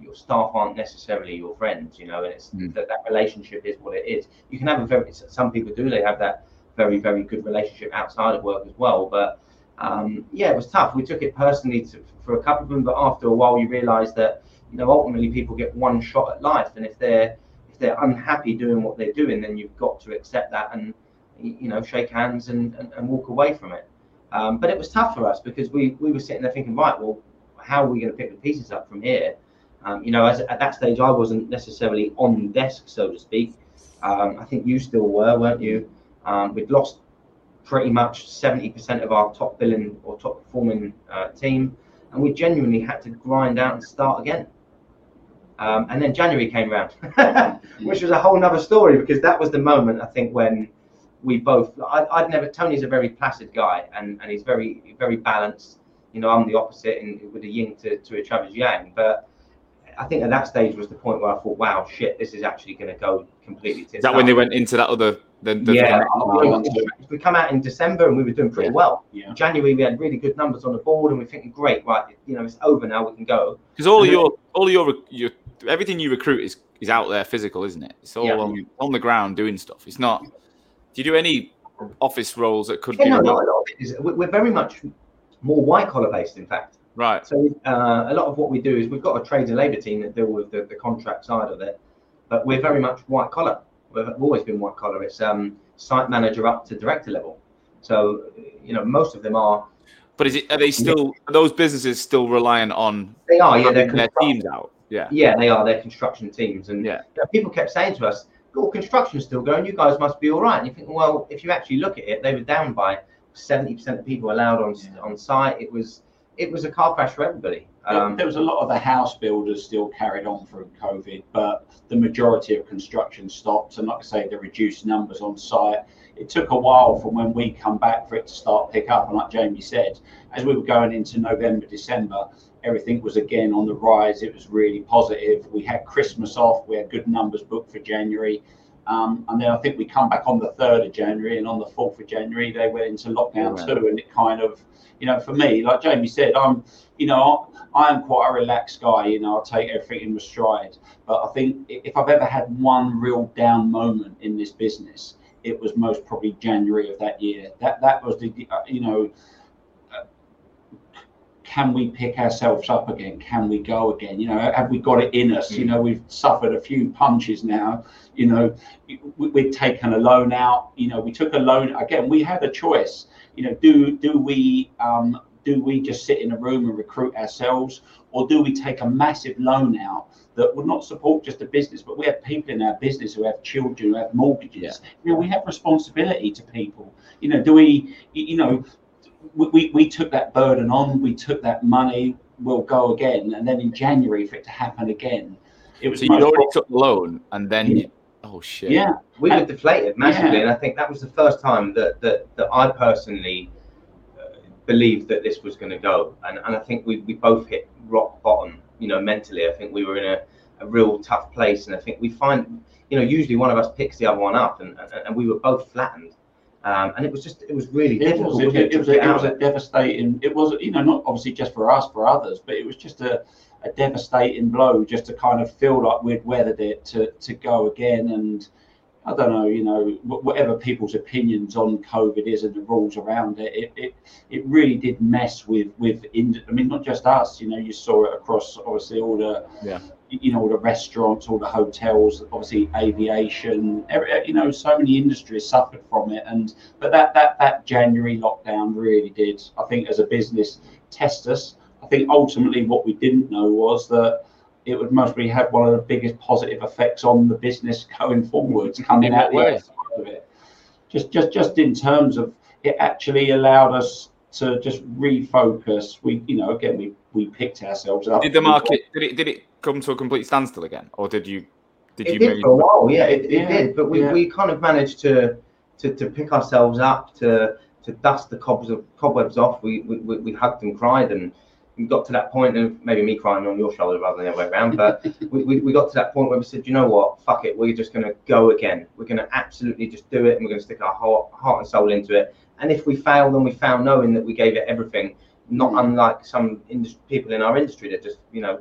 your staff aren't necessarily your friends. You know, and it's mm. that that relationship is what it is. You can have a very some people do. They have that very very good relationship outside of work as well, but um, yeah, it was tough. We took it personally to, for a couple of them, but after a while, you realise that you know ultimately people get one shot at life, and if they're if they're unhappy doing what they're doing, then you've got to accept that and you know shake hands and, and, and walk away from it. Um, but it was tough for us because we we were sitting there thinking, right, well, how are we going to pick the pieces up from here? Um, you know, as at that stage, I wasn't necessarily on desk, so to speak. Um, I think you still were, weren't you? Um, we'd lost pretty much 70% of our top billing or top performing uh, team, and we genuinely had to grind out and start again. Um, and then January came around, which was a whole nother story because that was the moment I think when we both. I, would never. Tony's a very placid guy, and, and he's very very balanced. You know, I'm the opposite, and with a yin to, to a Travis Yang. But I think at that stage was the point where I thought, wow, shit, this is actually going to go completely. Is that when they went into that other? The, the yeah, we come out in December and we were doing pretty yeah. well. Yeah. January we had really good numbers on the board and we're thinking, great, right, you know, it's over now, we can go. Because all and your, then, all your, your, everything you recruit is is out there physical, isn't it? It's all yeah. on, on the ground doing stuff. It's not. Do you do any office roles that could? Yeah, no, no, we're very much more white collar based, in fact. Right. So uh, a lot of what we do is we've got a trades and labour team that deal with the, the contract side of it, but we're very much white collar. We've always been white collar. It's um, site manager up to director level. So you know most of them are. But is it? Are they still? Are those businesses still reliant on? They are. Yeah, they're their teams out. Yeah. Yeah, they are. They're construction teams, and yeah, you know, people kept saying to us, "Oh, construction's still going. You guys must be all right." And you think, well, if you actually look at it, they were down by seventy percent of people allowed on yeah. on site. It was it was a car crash for everybody. Um, there was a lot of the house builders still carried on through COVID, but the majority of construction stopped. And like I say, the reduced numbers on site. It took a while from when we come back for it to start pick up. And like Jamie said, as we were going into November, December, everything was again on the rise. It was really positive. We had Christmas off. We had good numbers booked for January. Um, and then I think we come back on the 3rd of January and on the 4th of January, they went into lockdown too. And it kind of you know, for me, like Jamie said, I'm, you know, I am quite a relaxed guy. You know, I'll take everything in stride. But I think if I've ever had one real down moment in this business, it was most probably January of that year. That that was the, uh, you know, uh, can we pick ourselves up again? Can we go again? You know, have we got it in us? You mm. know, we've suffered a few punches now. You know, we, we've taken a loan out. You know, we took a loan again. We had a choice you know, do do we um, do we just sit in a room and recruit ourselves, or do we take a massive loan out that would not support just a business, but we have people in our business who have children, who have mortgages. Yeah. You know, we have responsibility to people. You know, do we? You know, we, we took that burden on. We took that money. We'll go again, and then in January for it to happen again. It was So you already took the loan, and then you, oh shit. yeah, we were deflated massively, Yeah. and I think that was the first time that that, that I personally uh, believed that this was going to go, and and I think we, we both hit rock bottom, you know, mentally. I think we were in a, a real tough place, and I think we find, you know, usually one of us picks the other one up, and and, and we were both flattened, um, and it was just it was really it difficult. was, it, wasn't it, was, a, it was a devastating. It was, you know, not obviously just for us, for others, but it was just a, a devastating blow, just to kind of feel like we'd weathered it to to go again. And I don't know, you know, whatever people's opinions on COVID is and the rules around it, it it, it really did mess with with. In, I mean, not just us. You know, you saw it across obviously all the Yeah. you know all the restaurants all the hotels obviously aviation every, you know so many industries suffered from it and but that that that january lockdown really did i think as a business test us think ultimately what we didn't know was that it would mostly have one of the biggest positive effects on the business going forwards coming out the other side of it just just just in terms of it actually allowed us to just refocus we you know again we we picked ourselves up Did the market did it did it come to a complete standstill again, or did you did It you did maybe for a while, yeah, it, it Yeah, did. But we, yeah. we kind of managed to, to to pick ourselves up, to to dust the cobwebs of cobwebs off. We we, we we hugged and cried, and we got to that point of maybe me crying on your shoulder rather than the other way around. But we, we, we got to that point where we said, you know what, fuck it, we're just going to go again. We're going to absolutely just do it, and we're going to stick our heart, heart and soul into it. And if we fail, then we fail, knowing that we gave it everything. Not Mm. unlike some indus- people in our industry that just you know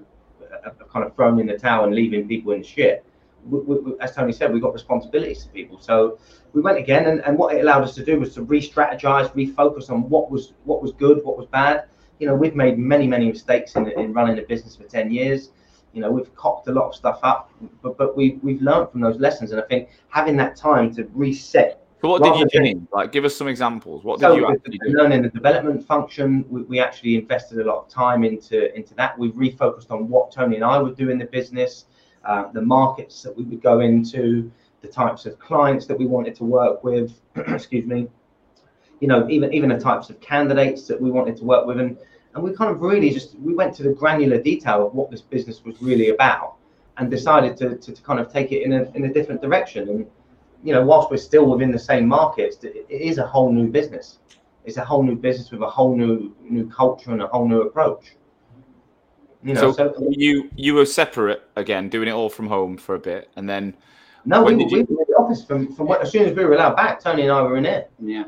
are are kind of thrown in the towel and leaving people in shit we, we, as Tony said, we've got responsibilities to people. So we went again, and, and what it allowed us to do was to re-strategize, refocus on what was what was good, what was bad. You know, we've made many many mistakes in, in running a business for ten years. You know, we've cocked a lot of stuff up, but but we we've learned from those lessons, and I think having that time to reset. So what did you than- Like, give us some examples. What So did you with actually the do? learning the development function, we, we actually invested a lot of time into into that. We've refocused on what Tony and I would do in the business, uh, the markets that we would go into, the types of clients that we wanted to work with. excuse me. You know, even even the types of candidates that we wanted to work with, and and we kind of really just we went to the granular detail of what this business was really about, and decided to to, to kind of take it in a in a different direction. And you know, whilst we're still within the same markets, it, it is a whole new business. It's a whole new business with a whole new new culture and a whole new approach. You know, So so, you you were separate again, doing it all from home for a bit, and then no, we, when were- did we you- were in the office from from when, as soon as we were allowed back. Tony and I were in it. yeah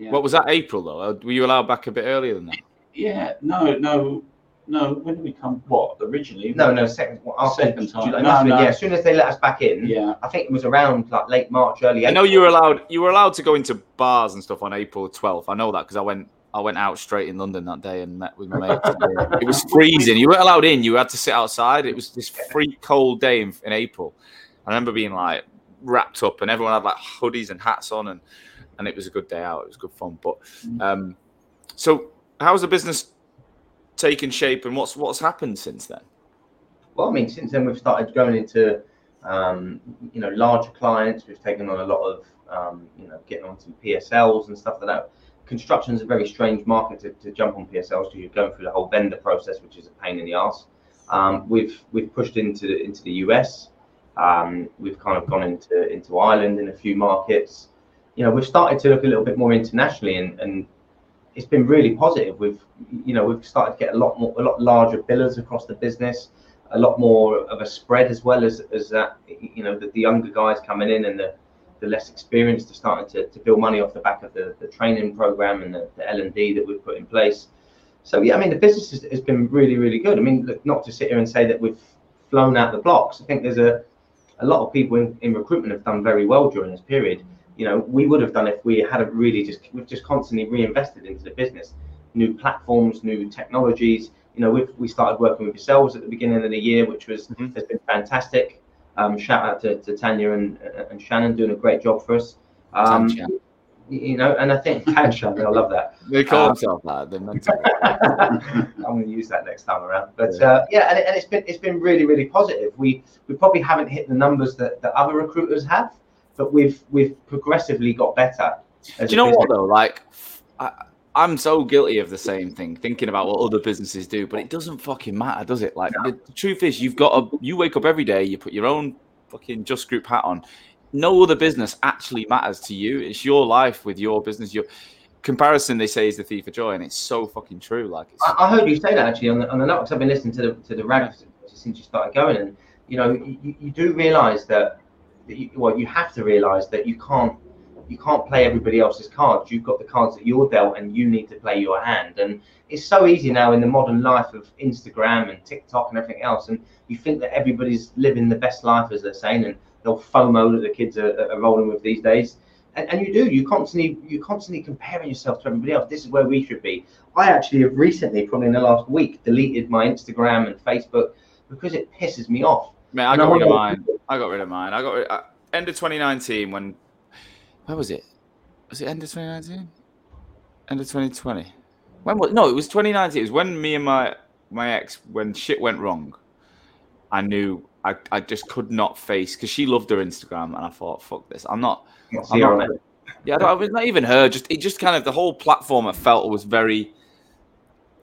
Yeah. what was that April though? Uh, Were you allowed back a bit earlier than that? Yeah, no, no, no. When did we come? What originally? No, no, second, well, after Second time. July, No, must have been- no. Yeah, as soon as they let us back in, Yeah, I think it was around like late March, early. I know you were allowed you were allowed to go into bars and stuff on April 12th. I know that because I went I went out straight in London that day and met with my mates. it was freezing. You weren't allowed in. You had to sit outside. It was this freak cold day in, in April. I remember being like wrapped up and everyone had like hoodies and hats on and and it was a good day out. It was good fun. But um, so how's the business taken shape and what's what's happened since then? Well, I mean, since then we've started going into, um, you know, larger clients. We've taken on a lot of, um, you know, getting on some PSLs and stuff like that. Construction is a very strange market to, to jump on PSLs because you're going through the whole vendor process, which is a pain in the ass. Um, we've we've pushed into into the US. Um, we've kind of gone into into Ireland in a few markets. You know, we've started to look a little bit more internationally, and, and it's been really positive. We've you know we've started to get a lot more a lot larger billers across the business a lot more of a spread as well as as that you know the, the younger guys coming in and the the less experienced are starting to, to build money off the back of the, the training program and the, the L&D that we've put in place. So yeah, I mean the business has, has been really really good. I mean look, not to sit here and say that we've flown out the blocks. I think there's a a lot of people in, in recruitment have done very well during this period. You know, we would have done if we had really just we've just constantly reinvested into the business, new platforms, new technologies. You know, we've we started working with yourselves at the beginning of the year, which was Mhm. has been fantastic. Um, shout out to, to Tanya and, and Shannon doing a great job for us. Um, Tanya. you know, and I think Shannon, I love that. They call Um, themselves that. They're meant to. I'm going to use that next time around. But uh, yeah, and, it, and it's been it's been really really positive. We we probably haven't hit the numbers that, that other recruiters have, but we've we've progressively got better. Do you know what though? Like, I, I'm so guilty of the same thing, thinking about what other businesses do, but it doesn't fucking matter, does it? Like the, the truth is, you've got a you wake up every day, you put your own fucking Just Group hat on. No other business actually matters to you. It's your life with your business. Your comparison, they say, is the thief of joy, and it's so fucking true. Like, I, I, heard you say that actually on the on the note because I've been listening to the to the rags since you started going, and you know, you, you do realise that you, well, you have to realise that you can't you can't play everybody else's cards. You've got the cards that you're dealt, and you need to play your hand. And it's so easy now in the modern life of Instagram and TikTok and everything else. And you think that everybody's living the best life, as they're saying, and they'll FOMO that the kids are, are rolling with these days. And, and, you do. You constantly you constantly comparing yourself to everybody else. This is where we should be. I actually have recently, probably in the last week, deleted my Instagram and Facebook because it pisses me off. Man, I got rid of mine. I got rid of mine. I got rid, uh, end of 2019 when where was it? Was it end of 2019? End of 2020? When was no? It was 2019. It was when me and my my ex when shit went wrong. I knew I, I just could not face because she loved her Instagram and I thought fuck this. I'm not. I'm not yeah, I, was not even her. Just it just kind of the whole platform I felt was very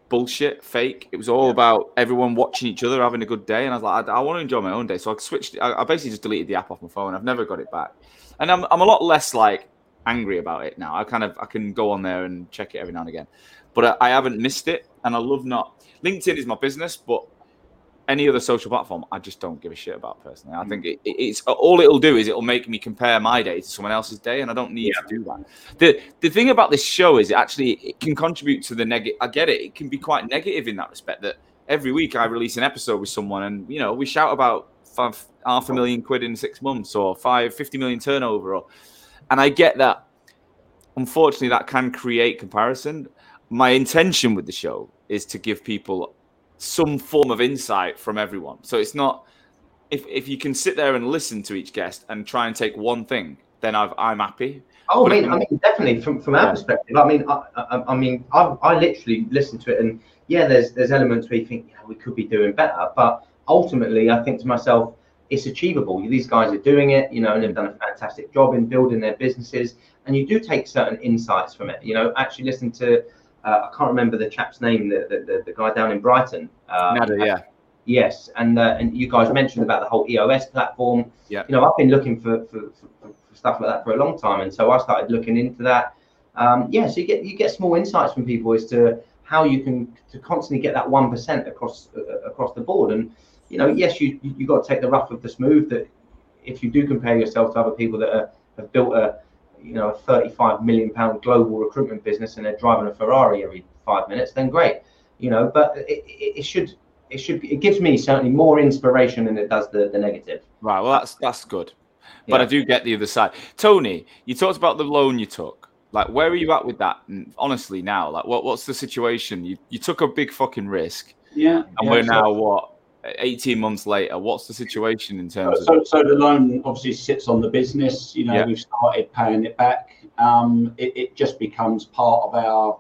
bullshit, fake. It was all yeah. about everyone watching each other, having a good day, and I was like, I, I want to enjoy my own day, so I switched. I, I, basically just deleted the app off my phone. I've never got it back and I'm I'm a lot less like angry about it now. I kind of I can go on there and check it every now and again, but I, I haven't missed it, and I love not. LinkedIn is my business, but any other social platform, I just don't give a shit about personally. I hmm. think it, it's all it'll do is it'll make me compare my day to someone else's day, and I don't need yeah. to do that. the The thing about this show is it actually it can contribute to the negative. I get it; it can be quite negative in that respect. That every week I release an episode with someone, and you know we shout about five, half a million quid in six months or five, 50 million turnover. Or, and I get that. Unfortunately, that can create comparison. My intention with the show is to give people some form of insight from everyone. So it's not if if you can sit there and listen to each guest and try and take one thing, then I've, I'm happy. Oh, I mean, I mean, definitely from, from our perspective. I mean, I, I, I mean, I, I literally listened to it, and yeah, there's there's elements where you think yeah, we could be doing better, but ultimately, I think to myself, it's achievable. These guys are doing it, you know, and they've done a fantastic job in building their businesses. And you do take certain insights from it. You know, actually listen to, I can't remember the chap's name, the the, the, guy down in Brighton. Um, Nada, yeah. Yes, and uh, and you guys mentioned about the whole EOS platform. Yeah. You know, I've been looking for, for, for, for stuff like that for a long time, and so I started looking into that. Um, yeah, so you get you get small insights from people as to how you can to constantly get that one percent across uh, across the board, and you know, yes, you you got to take the rough with the smooth. That if you do compare yourself to other people that are, have built a you know a 35 million pound global recruitment business and they're driving a Ferrari every five minutes, then great. You know, but it, it, it should it should it gives me certainly more inspiration than it does the the negative. Right. Well, that's that's good. But yeah. I do get the other side. Tony, you talked about the loan you took. Like, where are you at with that? And honestly, now, like, what what's the situation? You you took a big fucking risk. Yeah. And yeah, we're now what 18 months later, what's the situation in terms so, of? So the loan obviously sits on the business. You know, yeah. we've started paying it back. Um, it, it, just becomes part of our,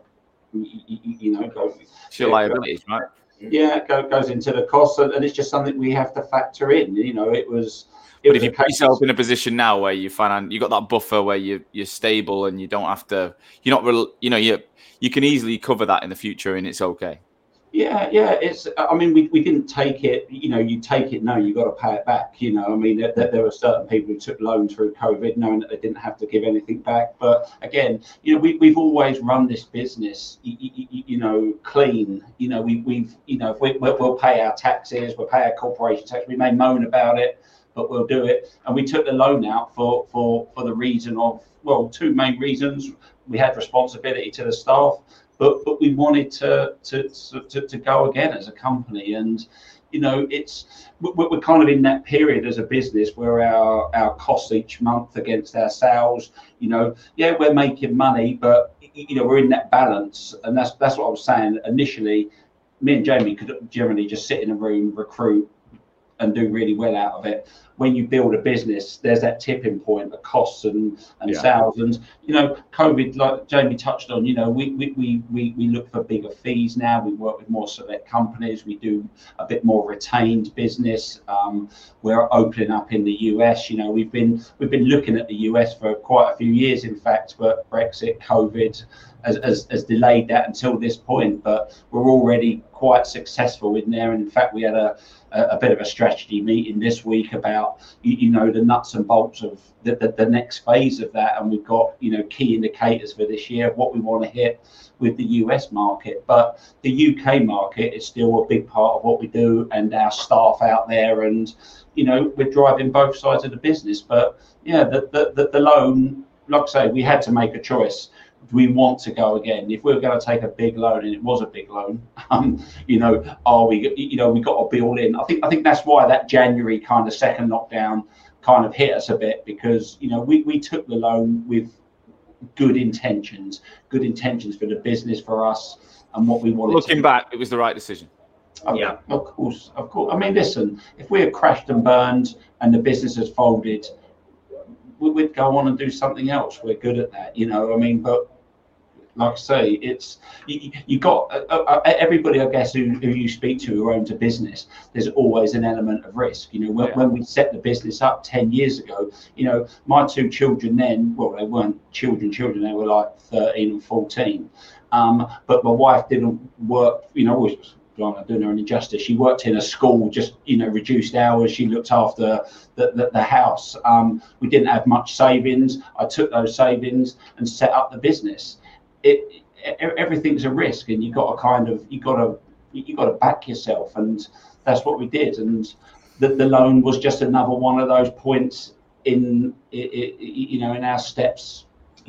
you, know, your liabilities, right? Yeah, go, goes into the cost, and it's just something we have to factor in. You know, it was. It but if you put yourself in a position now where you find you got that buffer where you you're stable and you don't have to, you're not real, you know, you you can easily cover that in the future and it's okay. Yeah, yeah. It's. I mean, we, we didn't take it. You know, you take it now. You got to pay it back. You know, I mean, there, there were certain people who took loans through COVID, knowing that they didn't have to give anything back. But again, you know, we we've always run this business, you, you, you know, clean. You know, we we've you know, we, we'll pay our taxes, we'll pay our corporation tax. We may moan about it, but we'll do it. And we took the loan out for for for the reason of well, two main reasons. We had responsibility to the staff but but we wanted to to to, to go again as a company. And you know it's we're kind of in that period as a business where our our costs each month against our sales you know yeah we're making money but you know we're in that balance. And that's that's what i was saying initially. Me and jamie could generally just sit in a room recruit and do really well out of it when you build a business, there's that tipping point of costs and, and yeah. sales. And, you know, COVID, like Jamie touched on, you know, we, we, we, we, we look for bigger fees now. We work with more select companies. We do a bit more retained business. Um, we're opening up in the US. You know, we've been we've been looking at the US for quite a few years, in fact, but Brexit, COVID, has, has, has, delayed that until this point. But we're already quite successful in there. And in fact, we had a, a, bit of a strategy meeting this week about you, you know the nuts and bolts of the, the, the, next phase of that. And we've got you know key indicators for this year what we want to hit with the US market. But the UK market is still a big part of what we do and our staff out there. And you know we're driving both sides of the business. But yeah, the the, the, the loan like I say, we had to make a choice. Do we want to go again? If we are going to take a big loan, and it was a big loan, um, you know, are we, you know, we got to be all in. I think, I think that's why that January kind of second lockdown kind of hit us a bit because you know we, we took the loan with good intentions, good intentions for the business, for us, and what we wanted. Looking back, it was the right decision. Okay. Yeah, of course, of course. I mean, listen, if we had crashed and burned and the business has folded, we'd go on and do something else. We're good at that, you know. I mean, but like I say, it's you, you got uh, uh, uh, everybody, I guess, who, who you speak to who owns a business. There's always an element of risk. You know, when, yeah. when we set the business up ten years ago, you know, my two children then, well, they weren't children, children. They were like thirteen and fourteen. Um, but my wife didn't work. You know, I'm doing her an injustice. She worked in a school, just you know, reduced hours. She looked after the, the, the house. Um, we didn't have much savings. I took those savings and set up the business. It, everything's a risk, and you got to kind of you got to you got to back yourself, and that's what we did. And the, the loan was just another one of those points in it, it, you know in our steps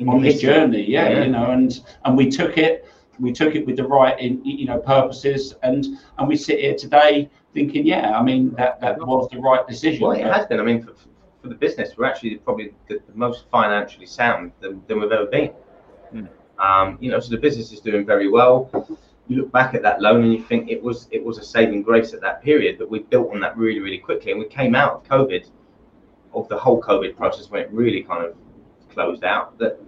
on this journey. Yeah, yeah, you know, and and we took it we took it with the right in, you know purposes and and we sit here today thinking yeah i mean that that was the right decision well it has been i mean for, for the business we're actually probably the, the most financially sound than, than we've ever been mm. Um, you know so the business is doing very well you look back at that loan and you think it was it was a saving grace at that period but we built on that really really quickly and we came out of covid of the whole covid process when it really kind of closed out that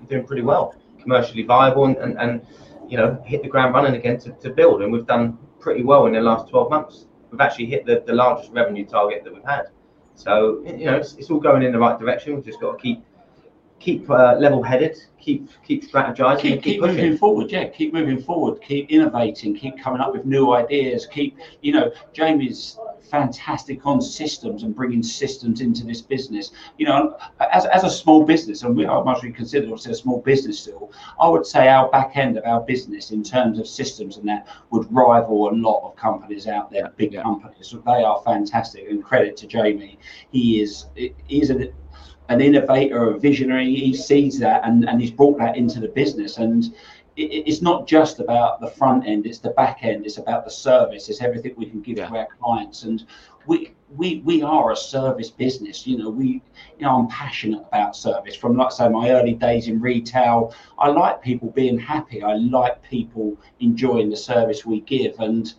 we're doing pretty well commercially viable and, and, and you know, hit the ground running again to, to build. And we've done pretty well in the last 12 months. We've actually hit the, the largest revenue target that we've had. So, you know, it's, it's all going in the right direction. We've just got to keep keep uh, level-headed, keep keep strategizing, keep, keep, keep moving forward. Yeah, keep moving forward, keep innovating, keep coming up with new ideas. Keep, you know, Jamie's fantastic on systems and bringing systems into this business. You know, as, as a small business, and we are much considered obviously a small business still, I would say our back end of our business in terms of systems and that would rival a lot of companies out there, big yeah. companies. So they are fantastic, and credit to Jamie. He is he is an an innovator, a visionary. He sees that and, and he's brought that into the business. And it, it's not just about the front end, it's the back end, it's about the service, it's everything we can give yeah. to our clients. And we we we are a service business. You know, we you know, I'm passionate about service. From like say, my early days in retail, I like people being happy. I like people enjoying the service we give. And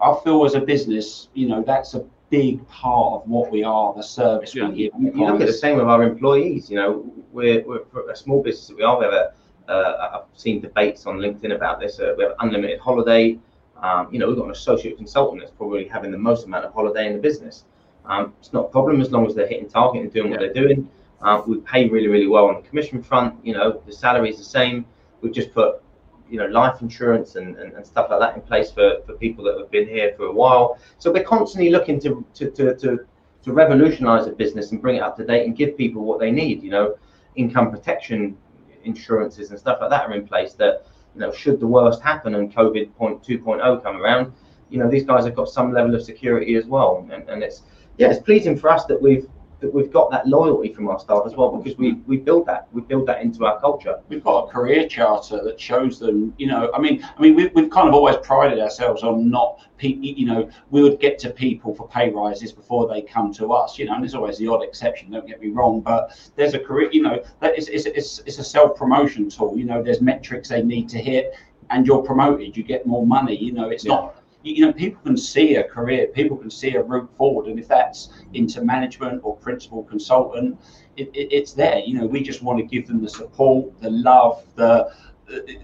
I feel as a business, you know, that's a big part of what we are, the service yeah. we give. You look at the same with our employees. You know, we're, we're a small business that we are. We have a, uh, I've seen debates on LinkedIn about this. Uh, we have unlimited holiday. Um, you know, we've got an associate consultant that's probably having the most amount of holiday in the business. Um, it's not a problem as long as they're hitting target and doing what they're doing. Uh, we pay really, really well on the commission front. You know, the salary is the same. We've just put you know life insurance and, and, and, stuff like that in place for, for people that have been here for a while. So we're constantly looking to to, to, to, to revolutionize a business and bring it up to date and give people what they need. You know, income protection insurances and stuff like that are in place that you know should the worst happen and COVID point 2.0 come around, you know these guys have got some level of security as well. And, and it's yeah, it's pleasing for us that we've that we've got that loyalty from our staff as well because we we build that we build that into our culture. We've got a career charter that shows them, you know, I mean, I mean, we, we've kind of always prided ourselves on not, you know, we would get to people for pay rises before they come to us, you know, and there's always the odd exception. Don't get me wrong, but there's a career, you know, that is it's, it's, it's a self promotion tool. You know, there's metrics they need to hit, and you're promoted, you get more money. You know, it's yeah. not you know, people can see a career, people can see a route forward, and if that's into management or principal consultant, it, it, it's there. You know, we just want to give them the support, the love, the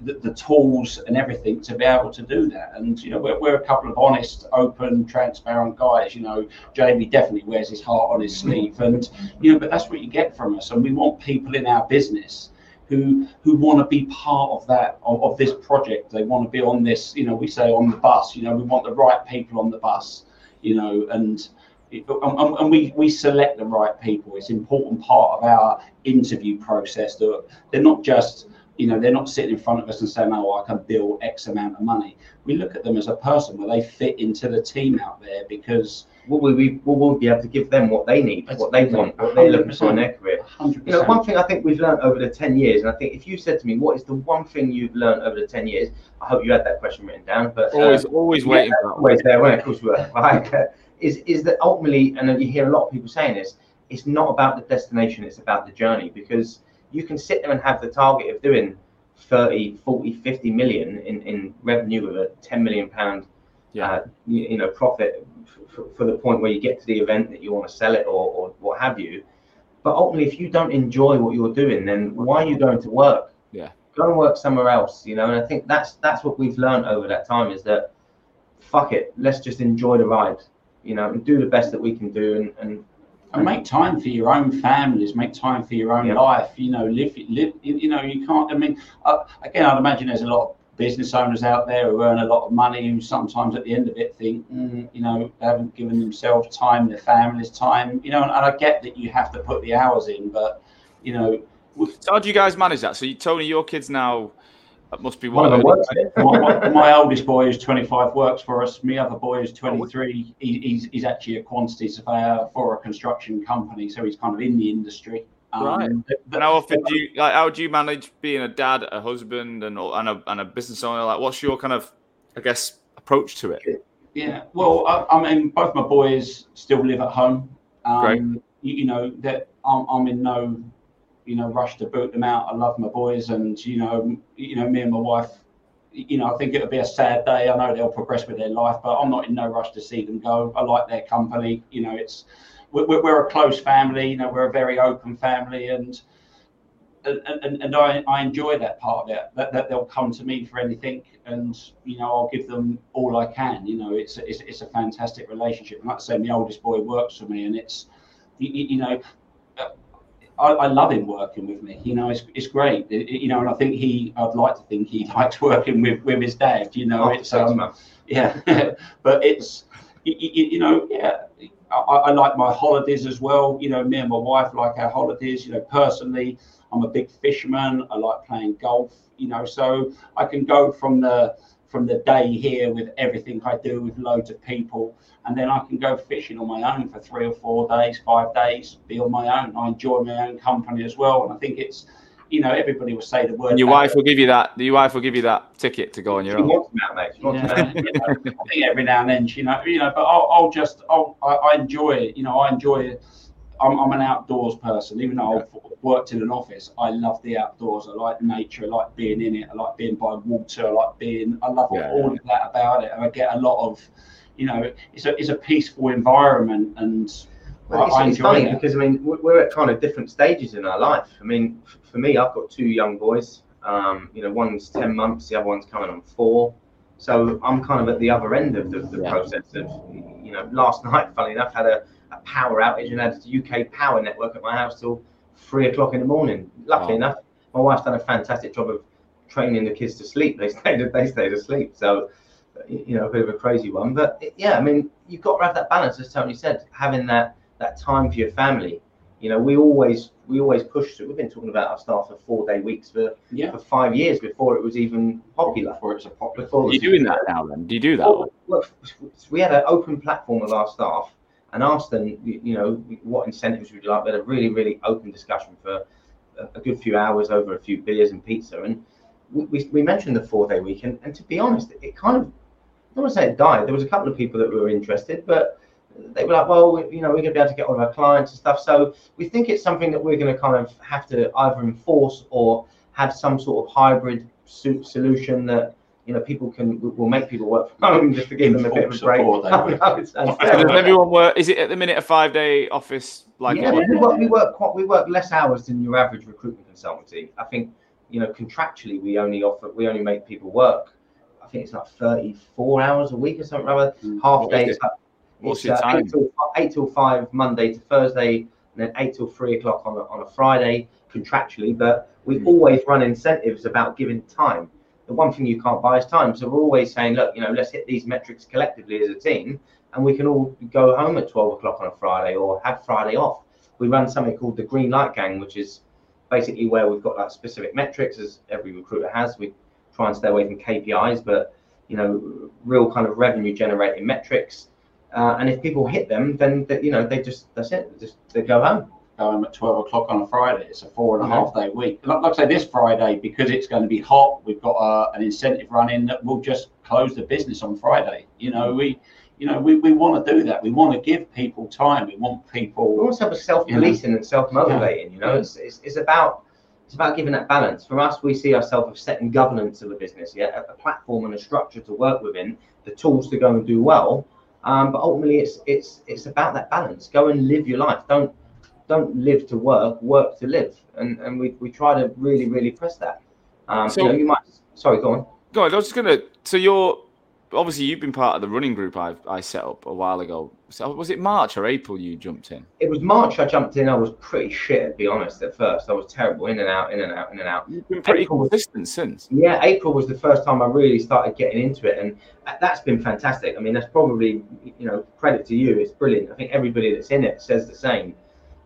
the, the, tools and everything to be able to do that. And you know, we're, we're a couple of honest, open, transparent guys. You know, Jamie definitely wears his heart on his sleeve, and you know, but that's what you get from us. And we want people in our business who who want to be part of that of, of this project. They want to be on this, you know, we say on the bus. You know, we want the right people on the bus. You know, and and, we we select the right people. It's an important part of our interview process. That they're not just you know they're not sitting in front of us and saying, "Oh, I can bill X amount of money." We look at them as a person where they fit into the team out there because will we, we will be able to give them what they need, what they want, what they're looking for in their career. 100%. You know, one thing I think we've learned over the 10 years, and I think if you said to me, what is the one thing you've learned over the 10 years? I hope you had that question written down, but always, uh, always waiting yeah, Always there, when of course we were. Like, uh, is, is that ultimately, and you hear a lot of people saying this, it's not about the destination, it's about the journey because you can sit there and have the target of doing 30, 40, 50 million in, in revenue with a 10 million pound yeah. Uh, you, you, know profit for, for, the point where you get to the event that you want to sell it or, or what have you. But ultimately, if you don't enjoy what you're doing, then why are you going to work? Yeah. Go and work somewhere else, you know. And I think that's that's what we've learned over that time is that fuck it, let's just enjoy the ride, you know, and do the best that we can do and, and and make time for your own families, make time for your own yeah. life. You know, live, live. You know, you can't. I mean, uh, again, I'd imagine there's a lot of business owners out there who earn a lot of money who sometimes at the end of it think, mm, you know, they haven't given themselves time, their families time, you know, and, and, I get that you have to put the hours in, but, you know. So how do you guys manage that? So, you, Tony, your kids now that must be one, one of the my, my, my, oldest boy is 25, works for us. My other boy is 23. He, he's, he's actually a quantity surveyor for a construction company, so he's kind of in the industry. Right. Um, and how often do you like? How do you manage being a dad, a husband, and and a, and a business owner? Like, what's your kind of, I guess, approach to it? Yeah. Well, I, I mean, both my boys still live at home. Um, Great. You, you, know that I'm, I'm in no, you know, rush to boot them out. I love my boys, and you know, you know, me and my wife. You know, I think it'll be a sad day. I know they'll progress with their life, but I'm not in no rush to see them go. I like their company. You know, it's we're, we're a close family. You know, we're a very open family, and and, and I, I enjoy that part of it. That, that they'll come to me for anything, and you know I'll give them all I can. You know, it's it's, it's a fantastic relationship. And like I say, my oldest boy works for me, and it's you, you know I, I, love him working with me. You know, it's, it's great. It, you know, and I think he, I'd like to think he likes working with, with his dad. You know, oh, it's um, yeah, but it's you, you, know, yeah, I, I, like my holidays as well. You know, me and my wife like our holidays. You know, personally, I'm a big fisherman. I like playing golf. You know, so I can go from the from the day here with everything I do with loads of people, and then I can go fishing on my own for three or four days, five days, be on my own. I enjoy my own company as well, and I think it's you know, everybody will say the word. And your wife will give you that. Your wife will give you that ticket to go on your own. Wants mate. Yeah, you know, I think every now and then, you know, you know, but I'll, I'll just, I'll, I, I, enjoy it. You know, I enjoy it. I'm, I'm an outdoors person. Even though I've worked in an office, I love the outdoors. I like nature. I like being in it. I like being by water. I like being. I love yeah, all yeah. of that about it. And I get a lot of, you know, it's a it's a peaceful environment and well, it's, it's funny because I mean we're at kind of different stages in our life. I mean, for me, I've got two young boys. Um, you know, one's ten months, the other one's coming on four. So I'm kind of at the other end of the, the yeah. process of, you know, last night, funny enough, had a, a, power outage and had the UK power network at my house till three o'clock in the morning. Luckily oh. enough, my wife's done a fantastic job of training the kids to sleep. They stayed, they stayed asleep. So, you know, a bit of a crazy one. But yeah, I mean, you've got to have that balance, as Tony said, having that that time for your family. You know, we always we always push it. We've been talking about our staff for four day weeks for yeah. for five years before it was even popular. Before it was a popular. Are you doing that now? Then do you do that? Well, look, we had an open platform with our staff and asked them, you know, what incentives would you like. We had a really really open discussion for a good few hours over a few beers and pizza, and we, we mentioned the four day week, and, and to be honest, it kind of I don't want to say it died. There was a couple of people that were interested, but they were like, well, you know, we're going to be able to get all of our clients and stuff. So we think it's something that we're going to kind of have to either enforce or have some sort of hybrid solution that you know people can will make people work from home just to give them a bit of a break. Does everyone work? Is it at the minute a five day office? Like yeah, we work, we work we work less hours than your average recruitment consultancy. I think you know contractually we only offer we only make people work. I think it's like thirty four hours a week or something. Rather mm. half days. What's your uh. Eight till, eight till, five Monday to Thursday, and then eight till three o'clock on a, on a Friday. contractually, but we always run incentives about giving time. The one thing you can't buy is time. So we're always saying, look, you know, let's hit these metrics collectively as a team, and we can all go home at 12 o'clock on a Friday or have Friday off. We run something called the Green Light Gang, which is basically where we've got like specific metrics, as every recruiter has. We try and stay away from KPIs, but you know, real kind of revenue generating metrics. Uh, and if people hit them, then they, you know they just that's it. They just they go home. Go home at twelve o'clock on a Friday. It's a four and a half day week. Like, like I say, this Friday because it's going to be hot, we've got uh, an incentive running that will just close the business on Friday. You know, we you know, we, we want to do that. We want to give people time. We want people. We also have a self-policing and self-motivating. You know, yeah. it's, it's it's about it's about giving that balance. For us, we see ourselves as setting governance of a business, yeah, a, platform and a structure to work within, the tools to go and do well. Um, but ultimately, it's it's it's about that balance. Go and live your life. Don't don't live to work, work to live. And and we, we try to really really press that. Um, so you, know, you might. Sorry, go on. Go on. I was just gonna. So you're obviously you've been part of the running group I I set up a while ago. So was it March or April you jumped in? It was March I jumped in. I was pretty shit, to be honest. At first, I was terrible, in and out, in and out, in and out. You've been pretty April consistent was, since. Yeah, April was the first time I really started getting into it, and that's been fantastic. I mean, that's probably you know credit to you. It's brilliant. I think everybody that's in it says the same.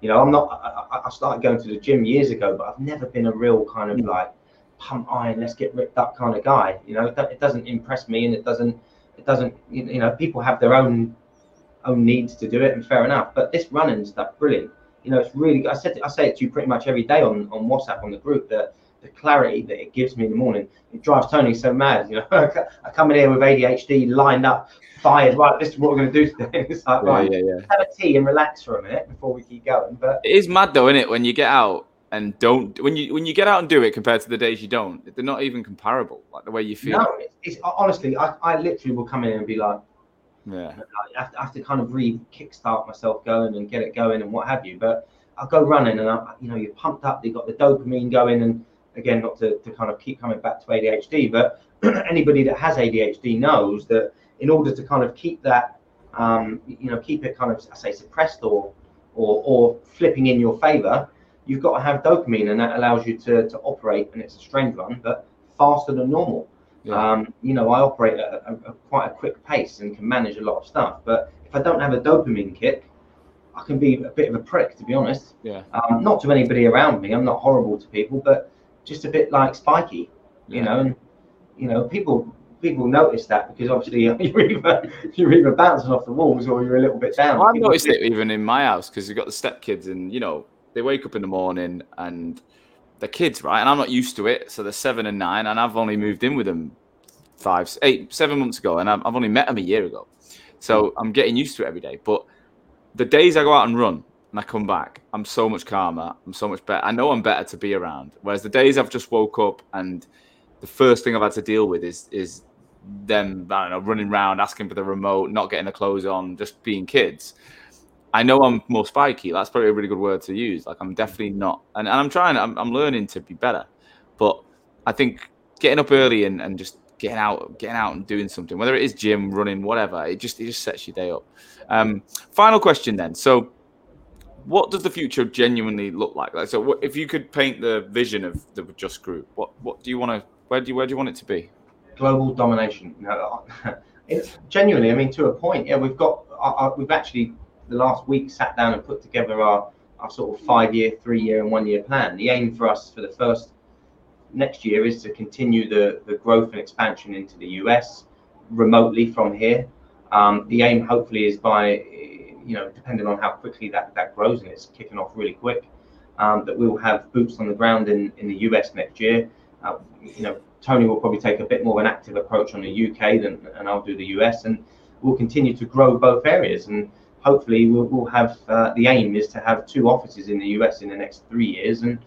You know, I'm not. I, I started going to the gym years ago, but I've never been a real kind of mm. like pump iron, let's get ripped up kind of guy. You know, it doesn't impress me, and it doesn't it doesn't you know people have their own own needs to do it and fair enough but this running stuff brilliant you know it's really i said i say it to you pretty much every day on on whatsapp on the group that the clarity that it gives me in the morning it drives tony so mad you know i come in here with adhd lined up fired right this is what we're going to do today it's like yeah, right yeah, yeah. have a tea and relax for a minute before we keep going but it is mad though isn't it when you get out and don't when you when you get out and do it compared to the days you don't they're not even comparable like the way you feel. No it's, it's honestly I, I literally will come in and be like yeah. I have, to, I have to kind of re kickstart myself going and get it going and what have you but I'll go running and I, you know you're pumped up you've got the dopamine going and again not to, to kind of keep coming back to ADHD but anybody that has ADHD knows that in order to kind of keep that um, you know keep it kind of I say suppressed or or, or flipping in your favor you've got to have dopamine, and that allows you to, to operate. And it's a strange one, but faster than normal. Yeah. Um, you know, I operate at a, a, quite a quick pace and can manage a lot of stuff. But if I don't have a dopamine kick, I can be a bit of a prick, to be honest. Yeah. Um, not to anybody around me. I'm not horrible to people, but just a bit like spiky, yeah. you know. And you know, people people notice that because obviously you're either you're either bouncing off the walls or you're a little bit down. Well, I've noticed it even in my house because you've got the step kids, and you know they wake up in the morning and they're kids, right? And I'm not used to it. So they're seven and nine, and I've only moved in with them five, eight, seven months ago, and I've only met them a year ago. So I'm getting used to it every day. But the days I go out and run and I come back, I'm so much calmer. I'm so much better. I know I'm better to be around. Whereas the days I've just woke up and the first thing I've had to deal with is is them, I don't know, running around, asking for the remote, not getting the clothes on, just being kids. I know I'm more spiky. That's probably a really good word to use. Like I'm definitely not, and, and I'm trying. I'm, I'm learning to be better. But I think getting up early and, and just getting out, getting out and doing something, whether it is gym, running, whatever, it just it just sets your day up. Um, final question then. So, what does the future genuinely look like? Like, so what, if you could paint the vision of the Just Group, what what do you want to? Where do you where do you want it to be? Global domination. No, it's genuinely. I mean, to a point. Yeah, we've got. Uh, we've actually the last week sat down and put together our, our sort of five year, three year, and one year plan. The aim for us for the first next year is to continue the, the growth and expansion into the US remotely from here. Um, the aim, hopefully, is by, you know, depending on how quickly that, that grows, and it's kicking off really quick, um, that we'll have boots on the ground in, in the US next year. Uh, you know, Tony will probably take a bit more of an active approach on the UK than, and I'll do the US, and we'll continue to grow both areas. And hopefully we'll, we'll have uh, the aim is to have two offices in the US in the next three years, and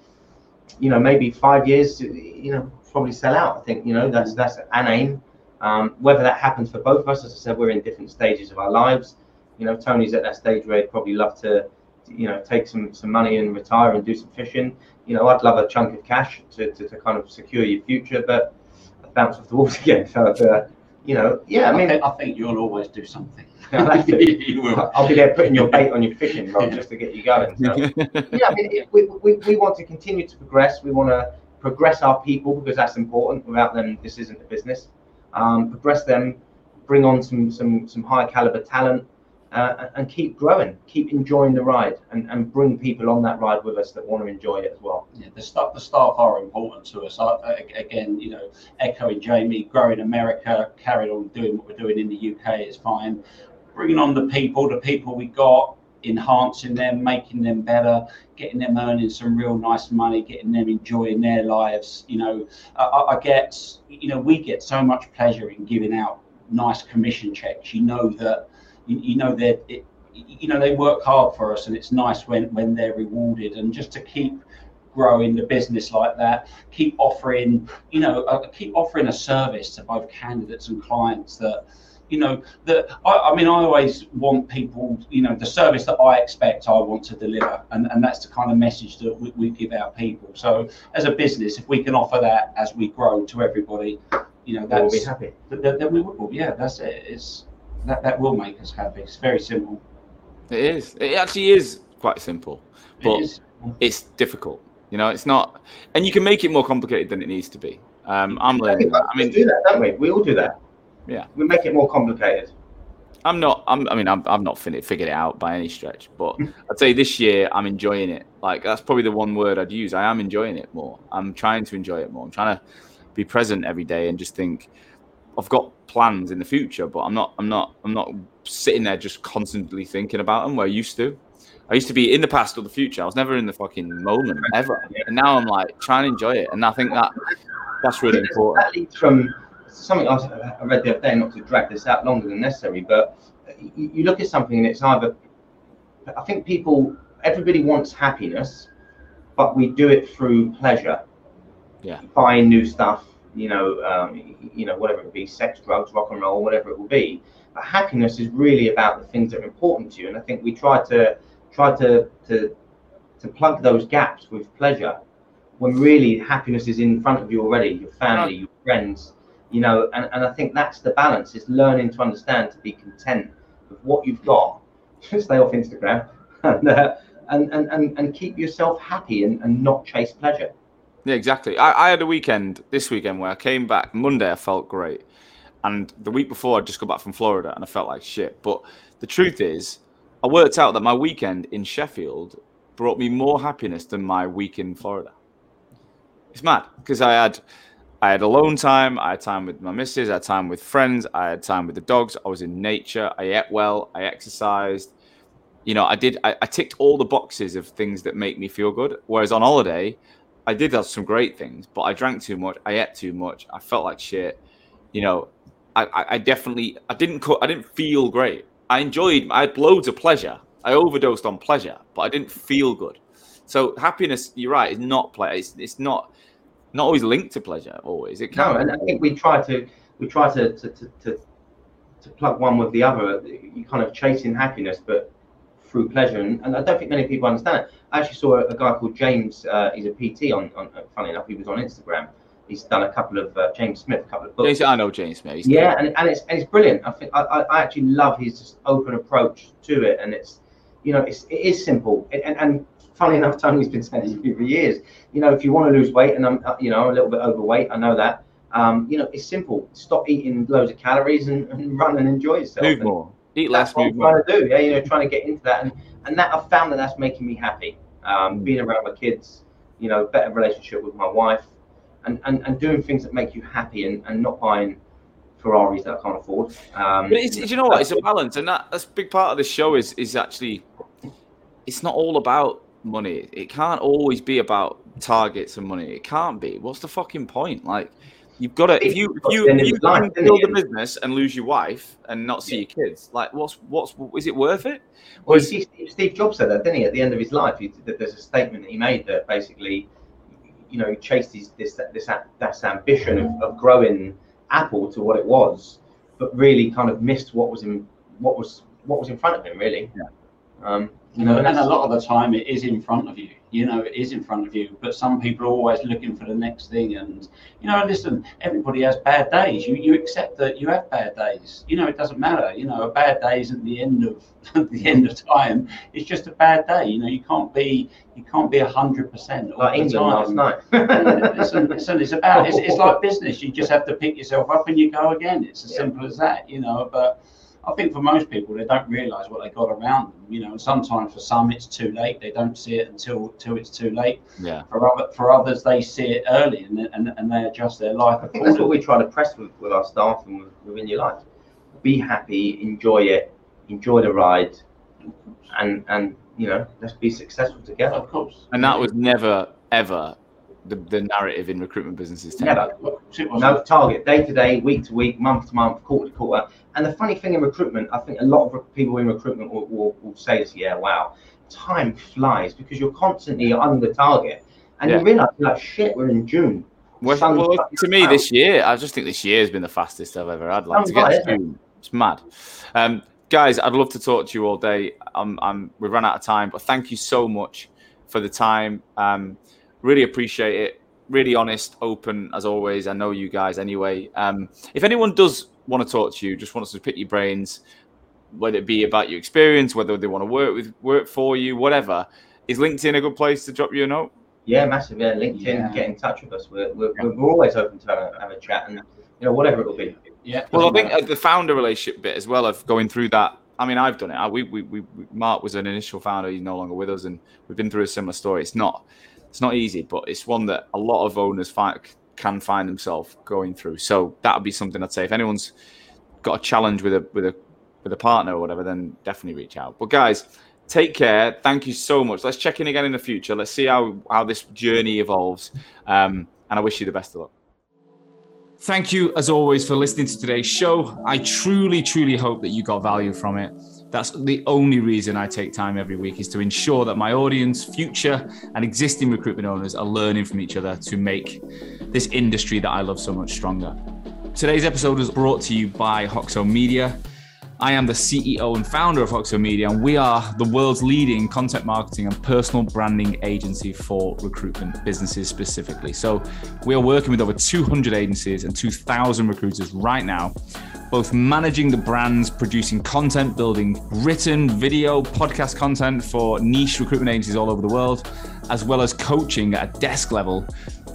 you know maybe five years, you know probably sell out. I think you know that's that's an aim. Um, whether that happens for both of us, as I said, we're in different stages of our lives. You know, Tony's at that stage where he'd probably love to, you know, take some some money and retire and do some fishing. You know, I'd love a chunk of cash to, to, to kind of secure your future, but bounce off the walls again. So uh, you know, yeah, I I, mean, think, I think you'll always do something. I'll you will. I'll be there putting your bait on your fishing rod just to get you going. So. yeah, I mean, it- we, we, we want to continue to progress. We want to progress our people because that's important. Without them, this isn't a business. Um, progress them, bring on some some some high caliber talent, uh, and keep growing. Keep enjoying the ride, and, and bring people on that ride with us that want to enjoy it as well. Yeah, the the staff are important to us. I, again, you know, echoing Jamie, growing America, carrying on doing what we're doing in the UK is fine. Bringing on the people, the people we got, enhancing them, making them better, getting them earning some real nice money, getting them enjoying their lives. You know, I I get, you know, we get so much pleasure in giving out nice commission checks. You know that, you, you know that it, you know they work hard for us, and it's nice when when they're rewarded. And just to keep growing the business like that keep offering you know uh, keep offering a service to both candidates and clients that you know that I, I mean i always want people you know the service that i expect i want to deliver and, and that's the kind of message that we, we give our people so as a business if we can offer that as we grow to everybody you know We'll be happy. then, then we will yeah that's it it's that, that will make us happy it's very simple It is. It actually is quite simple, It but is. it's difficult. You know, it's not, and you can make it more complicated than it needs to be. Um, I'm learning that. I we mean, do that, don't we? We all do that. Yeah. We make it more complicated. I'm not. I'm, I mean, I'm, I've not fin- figured it out by any stretch, but I'd say this year I'm enjoying it. Like that's probably the one word I'd use. I am enjoying it more. I'm trying to enjoy it more. I'm trying to be present every day and just think. I've got plans in the future, but I'm not. I'm not. I'm not sitting there just constantly thinking about them. Where I used to. I used to be in the past or the future. I was never in the fucking moment ever. And now I'm like trying to enjoy it, and I think that that's really important. That leads from something I read the other day, not to drag this out longer than necessary, but you, you look at something and it's either, I think people, everybody wants happiness, but we do it through pleasure. Yeah. Buying new stuff, you know, um, you know, whatever it be, sex, drugs, rock and roll, whatever it will be. But happiness is really about the things that are important to you, and I think we try to try to to to plug those gaps with pleasure when really happiness is in front of you already your family your friends you know. And, and i think that's the balance is learning to understand to be content with what you've got. Stay off instagram. And, uh, and, and, and and keep yourself happy and, and not chase pleasure Yeah, exactly. I, I had a weekend this weekend where I came back Monday. I felt great, and the week before I just got back from Florida and I felt like shit. But the truth is, I worked out that my weekend in Sheffield brought me more happiness than my week in Florida. It's mad because I had I had alone time. I had time with my missus. I had time with friends. I had time with the dogs. I was in nature. I ate well. I exercised. You know, I did. I, I ticked all the boxes of things that make me feel good. Whereas on holiday, I did have some great things, but I drank too much. I ate too much. I felt like shit. You know, I, I, I definitely I didn't co- I didn't feel great. I enjoyed. I had loads of pleasure. I overdosed on pleasure, but I didn't feel good. So happiness, you're right, is not pleasure. It's, it's not not always linked to pleasure. Always, it can. no and i think we try to we try to to, to, to to plug one with the other you kind of chasing happiness but through pleasure and, and i don't think many people understand it i actually saw a, a guy called james uh, he's a pt on, on funny enough he was on instagram. He's done a couple of uh, james smith a couple of books. James, I know James Smith. he's yeah and, and it's and it's brilliant. I think I, I I actually love his just open approach to it and it's you know it's it is simple. And and, and funny enough tony's been saying this for years. You know if you want to lose weight and i'm uh, you know a little bit overweight i know that um, you know it's simple. Stop eating loads of calories and, and run and enjoy yourself. Move more, eat less. that's what i'm more. trying to do yeah you know trying to get into that. And and that i've found that that's making me happy um, Mm. being around my kids you know better relationship with my wife and, and, and doing things that make you happy and, and not buying Ferraris that I can't afford. Um, But it's, you know what? It's a balance, and that, that's a big part of the show. Is is actually, it's not all about money. It can't always be about targets and money. It can't be. What's the fucking point? Like, you've got to if you if you, if you life, build a business and lose your wife and not see your kids, like, what's what's is it worth it? Well, you see, Steve- Jobs said that, didn't he? At the end of his life, he, that there's a statement that he made that basically, you know, he chased his, this this this ambition of, of growing Apple to what it was, but really kind of missed what was in what was what was in front of him. Really. Yeah. Um, You know, and a lot of the time it is in front of you. You know, it is in front of you. But some people are always looking for the next thing. And you know, listen, everybody has bad days. You you accept that you have bad days. You know, it doesn't matter. You know, a bad day isn't the end of the end of time. It's just a bad day. You know, you can't be you can't be hundred percent like England last night. listen, listen, it's about it's, it's like business. You just have to pick yourself up and you go again. It's as yeah. simple as that. You know, but I think for most people, they don't realise what they got around them. You know, sometimes for some it's too late. They don't see it until until it's too late. Yeah. For other, for others, they see it early and, and, and they adjust their life. I think that's what we try to press with, with our staff and within your life. Be happy, enjoy it, enjoy the ride, and and you know, let's be successful together. Of course. And that was never ever the, the narrative in recruitment businesses. Never. No target, day to day, week to week, month to month, quarter to quarter. And the funny thing in recruitment, I think a lot of people in recruitment will, will, will say this, yeah, wow, time flies because you're constantly under target. And yeah. you realize, like, shit, we're in June. Well, well to me, out. this year, I just think this year has been the fastest I've ever had. Like, to get to June, it's mad. Um, guys, I'd love to talk to you all day. I'm, I'm, we've run out of time, but thank you so much for the time. Um, really appreciate it. Really honest, open as always. I know you guys anyway. Um, if anyone does want to talk to you, just wants to pick your brains, whether it be about your experience, whether they want to work with work for you, whatever, is LinkedIn a good place to drop you a note? Yeah, massive. Yeah, LinkedIn, yeah. get in touch with us. We're, we're, yeah. we're always open to have a, have a, chat and you know whatever it will be. Yeah. Well, I think uh, the founder relationship bit as well of going through that. I mean, I've done it. I, we, we, we, Mark was an initial founder. He's no longer with us, and we've been through a similar story. It's not it's not easy, but it's one that a lot of owners find, can find themselves going through. So that would be something I'd say if anyone's got a challenge with a with a with a partner or whatever, then definitely reach out. But guys, take care. Thank you so much. Let's check in again in the future. Let's see how how this journey evolves. Um, and I wish you the best of luck. Thank you, as always, for listening to today's show. I truly, truly hope that you got value from it. That's the only reason I take time every week is to ensure that my audience, future and existing recruitment owners are learning from each other to make this industry that I love so much stronger. Today's episode was brought to you by Hoxo Media. I am the CEO and founder of Hoxo Media, and we are the world's leading content marketing and personal branding agency for recruitment businesses specifically. So, we are working with over 200 agencies and 2,000 recruiters right now both managing the brands, producing content, building written, video, podcast content for niche recruitment agencies all over the world, as well as coaching at a desk level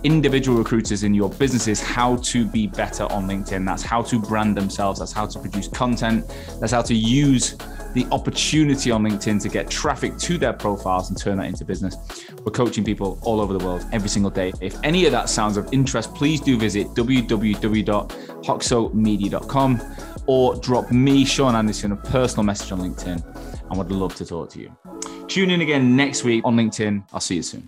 individual recruiters in your businesses how to be better on LinkedIn. That's how to brand themselves, that's how to produce content, that's how to use the opportunity on LinkedIn to get traffic to their profiles and turn that into business. We're coaching people all over the world every single day. If any of that sounds of interest, please do visit www.hoxomedia.com or drop me, Sean Anderson, a personal message on LinkedIn. I would love to talk to you. Tune in again next week on LinkedIn. I'll see you soon.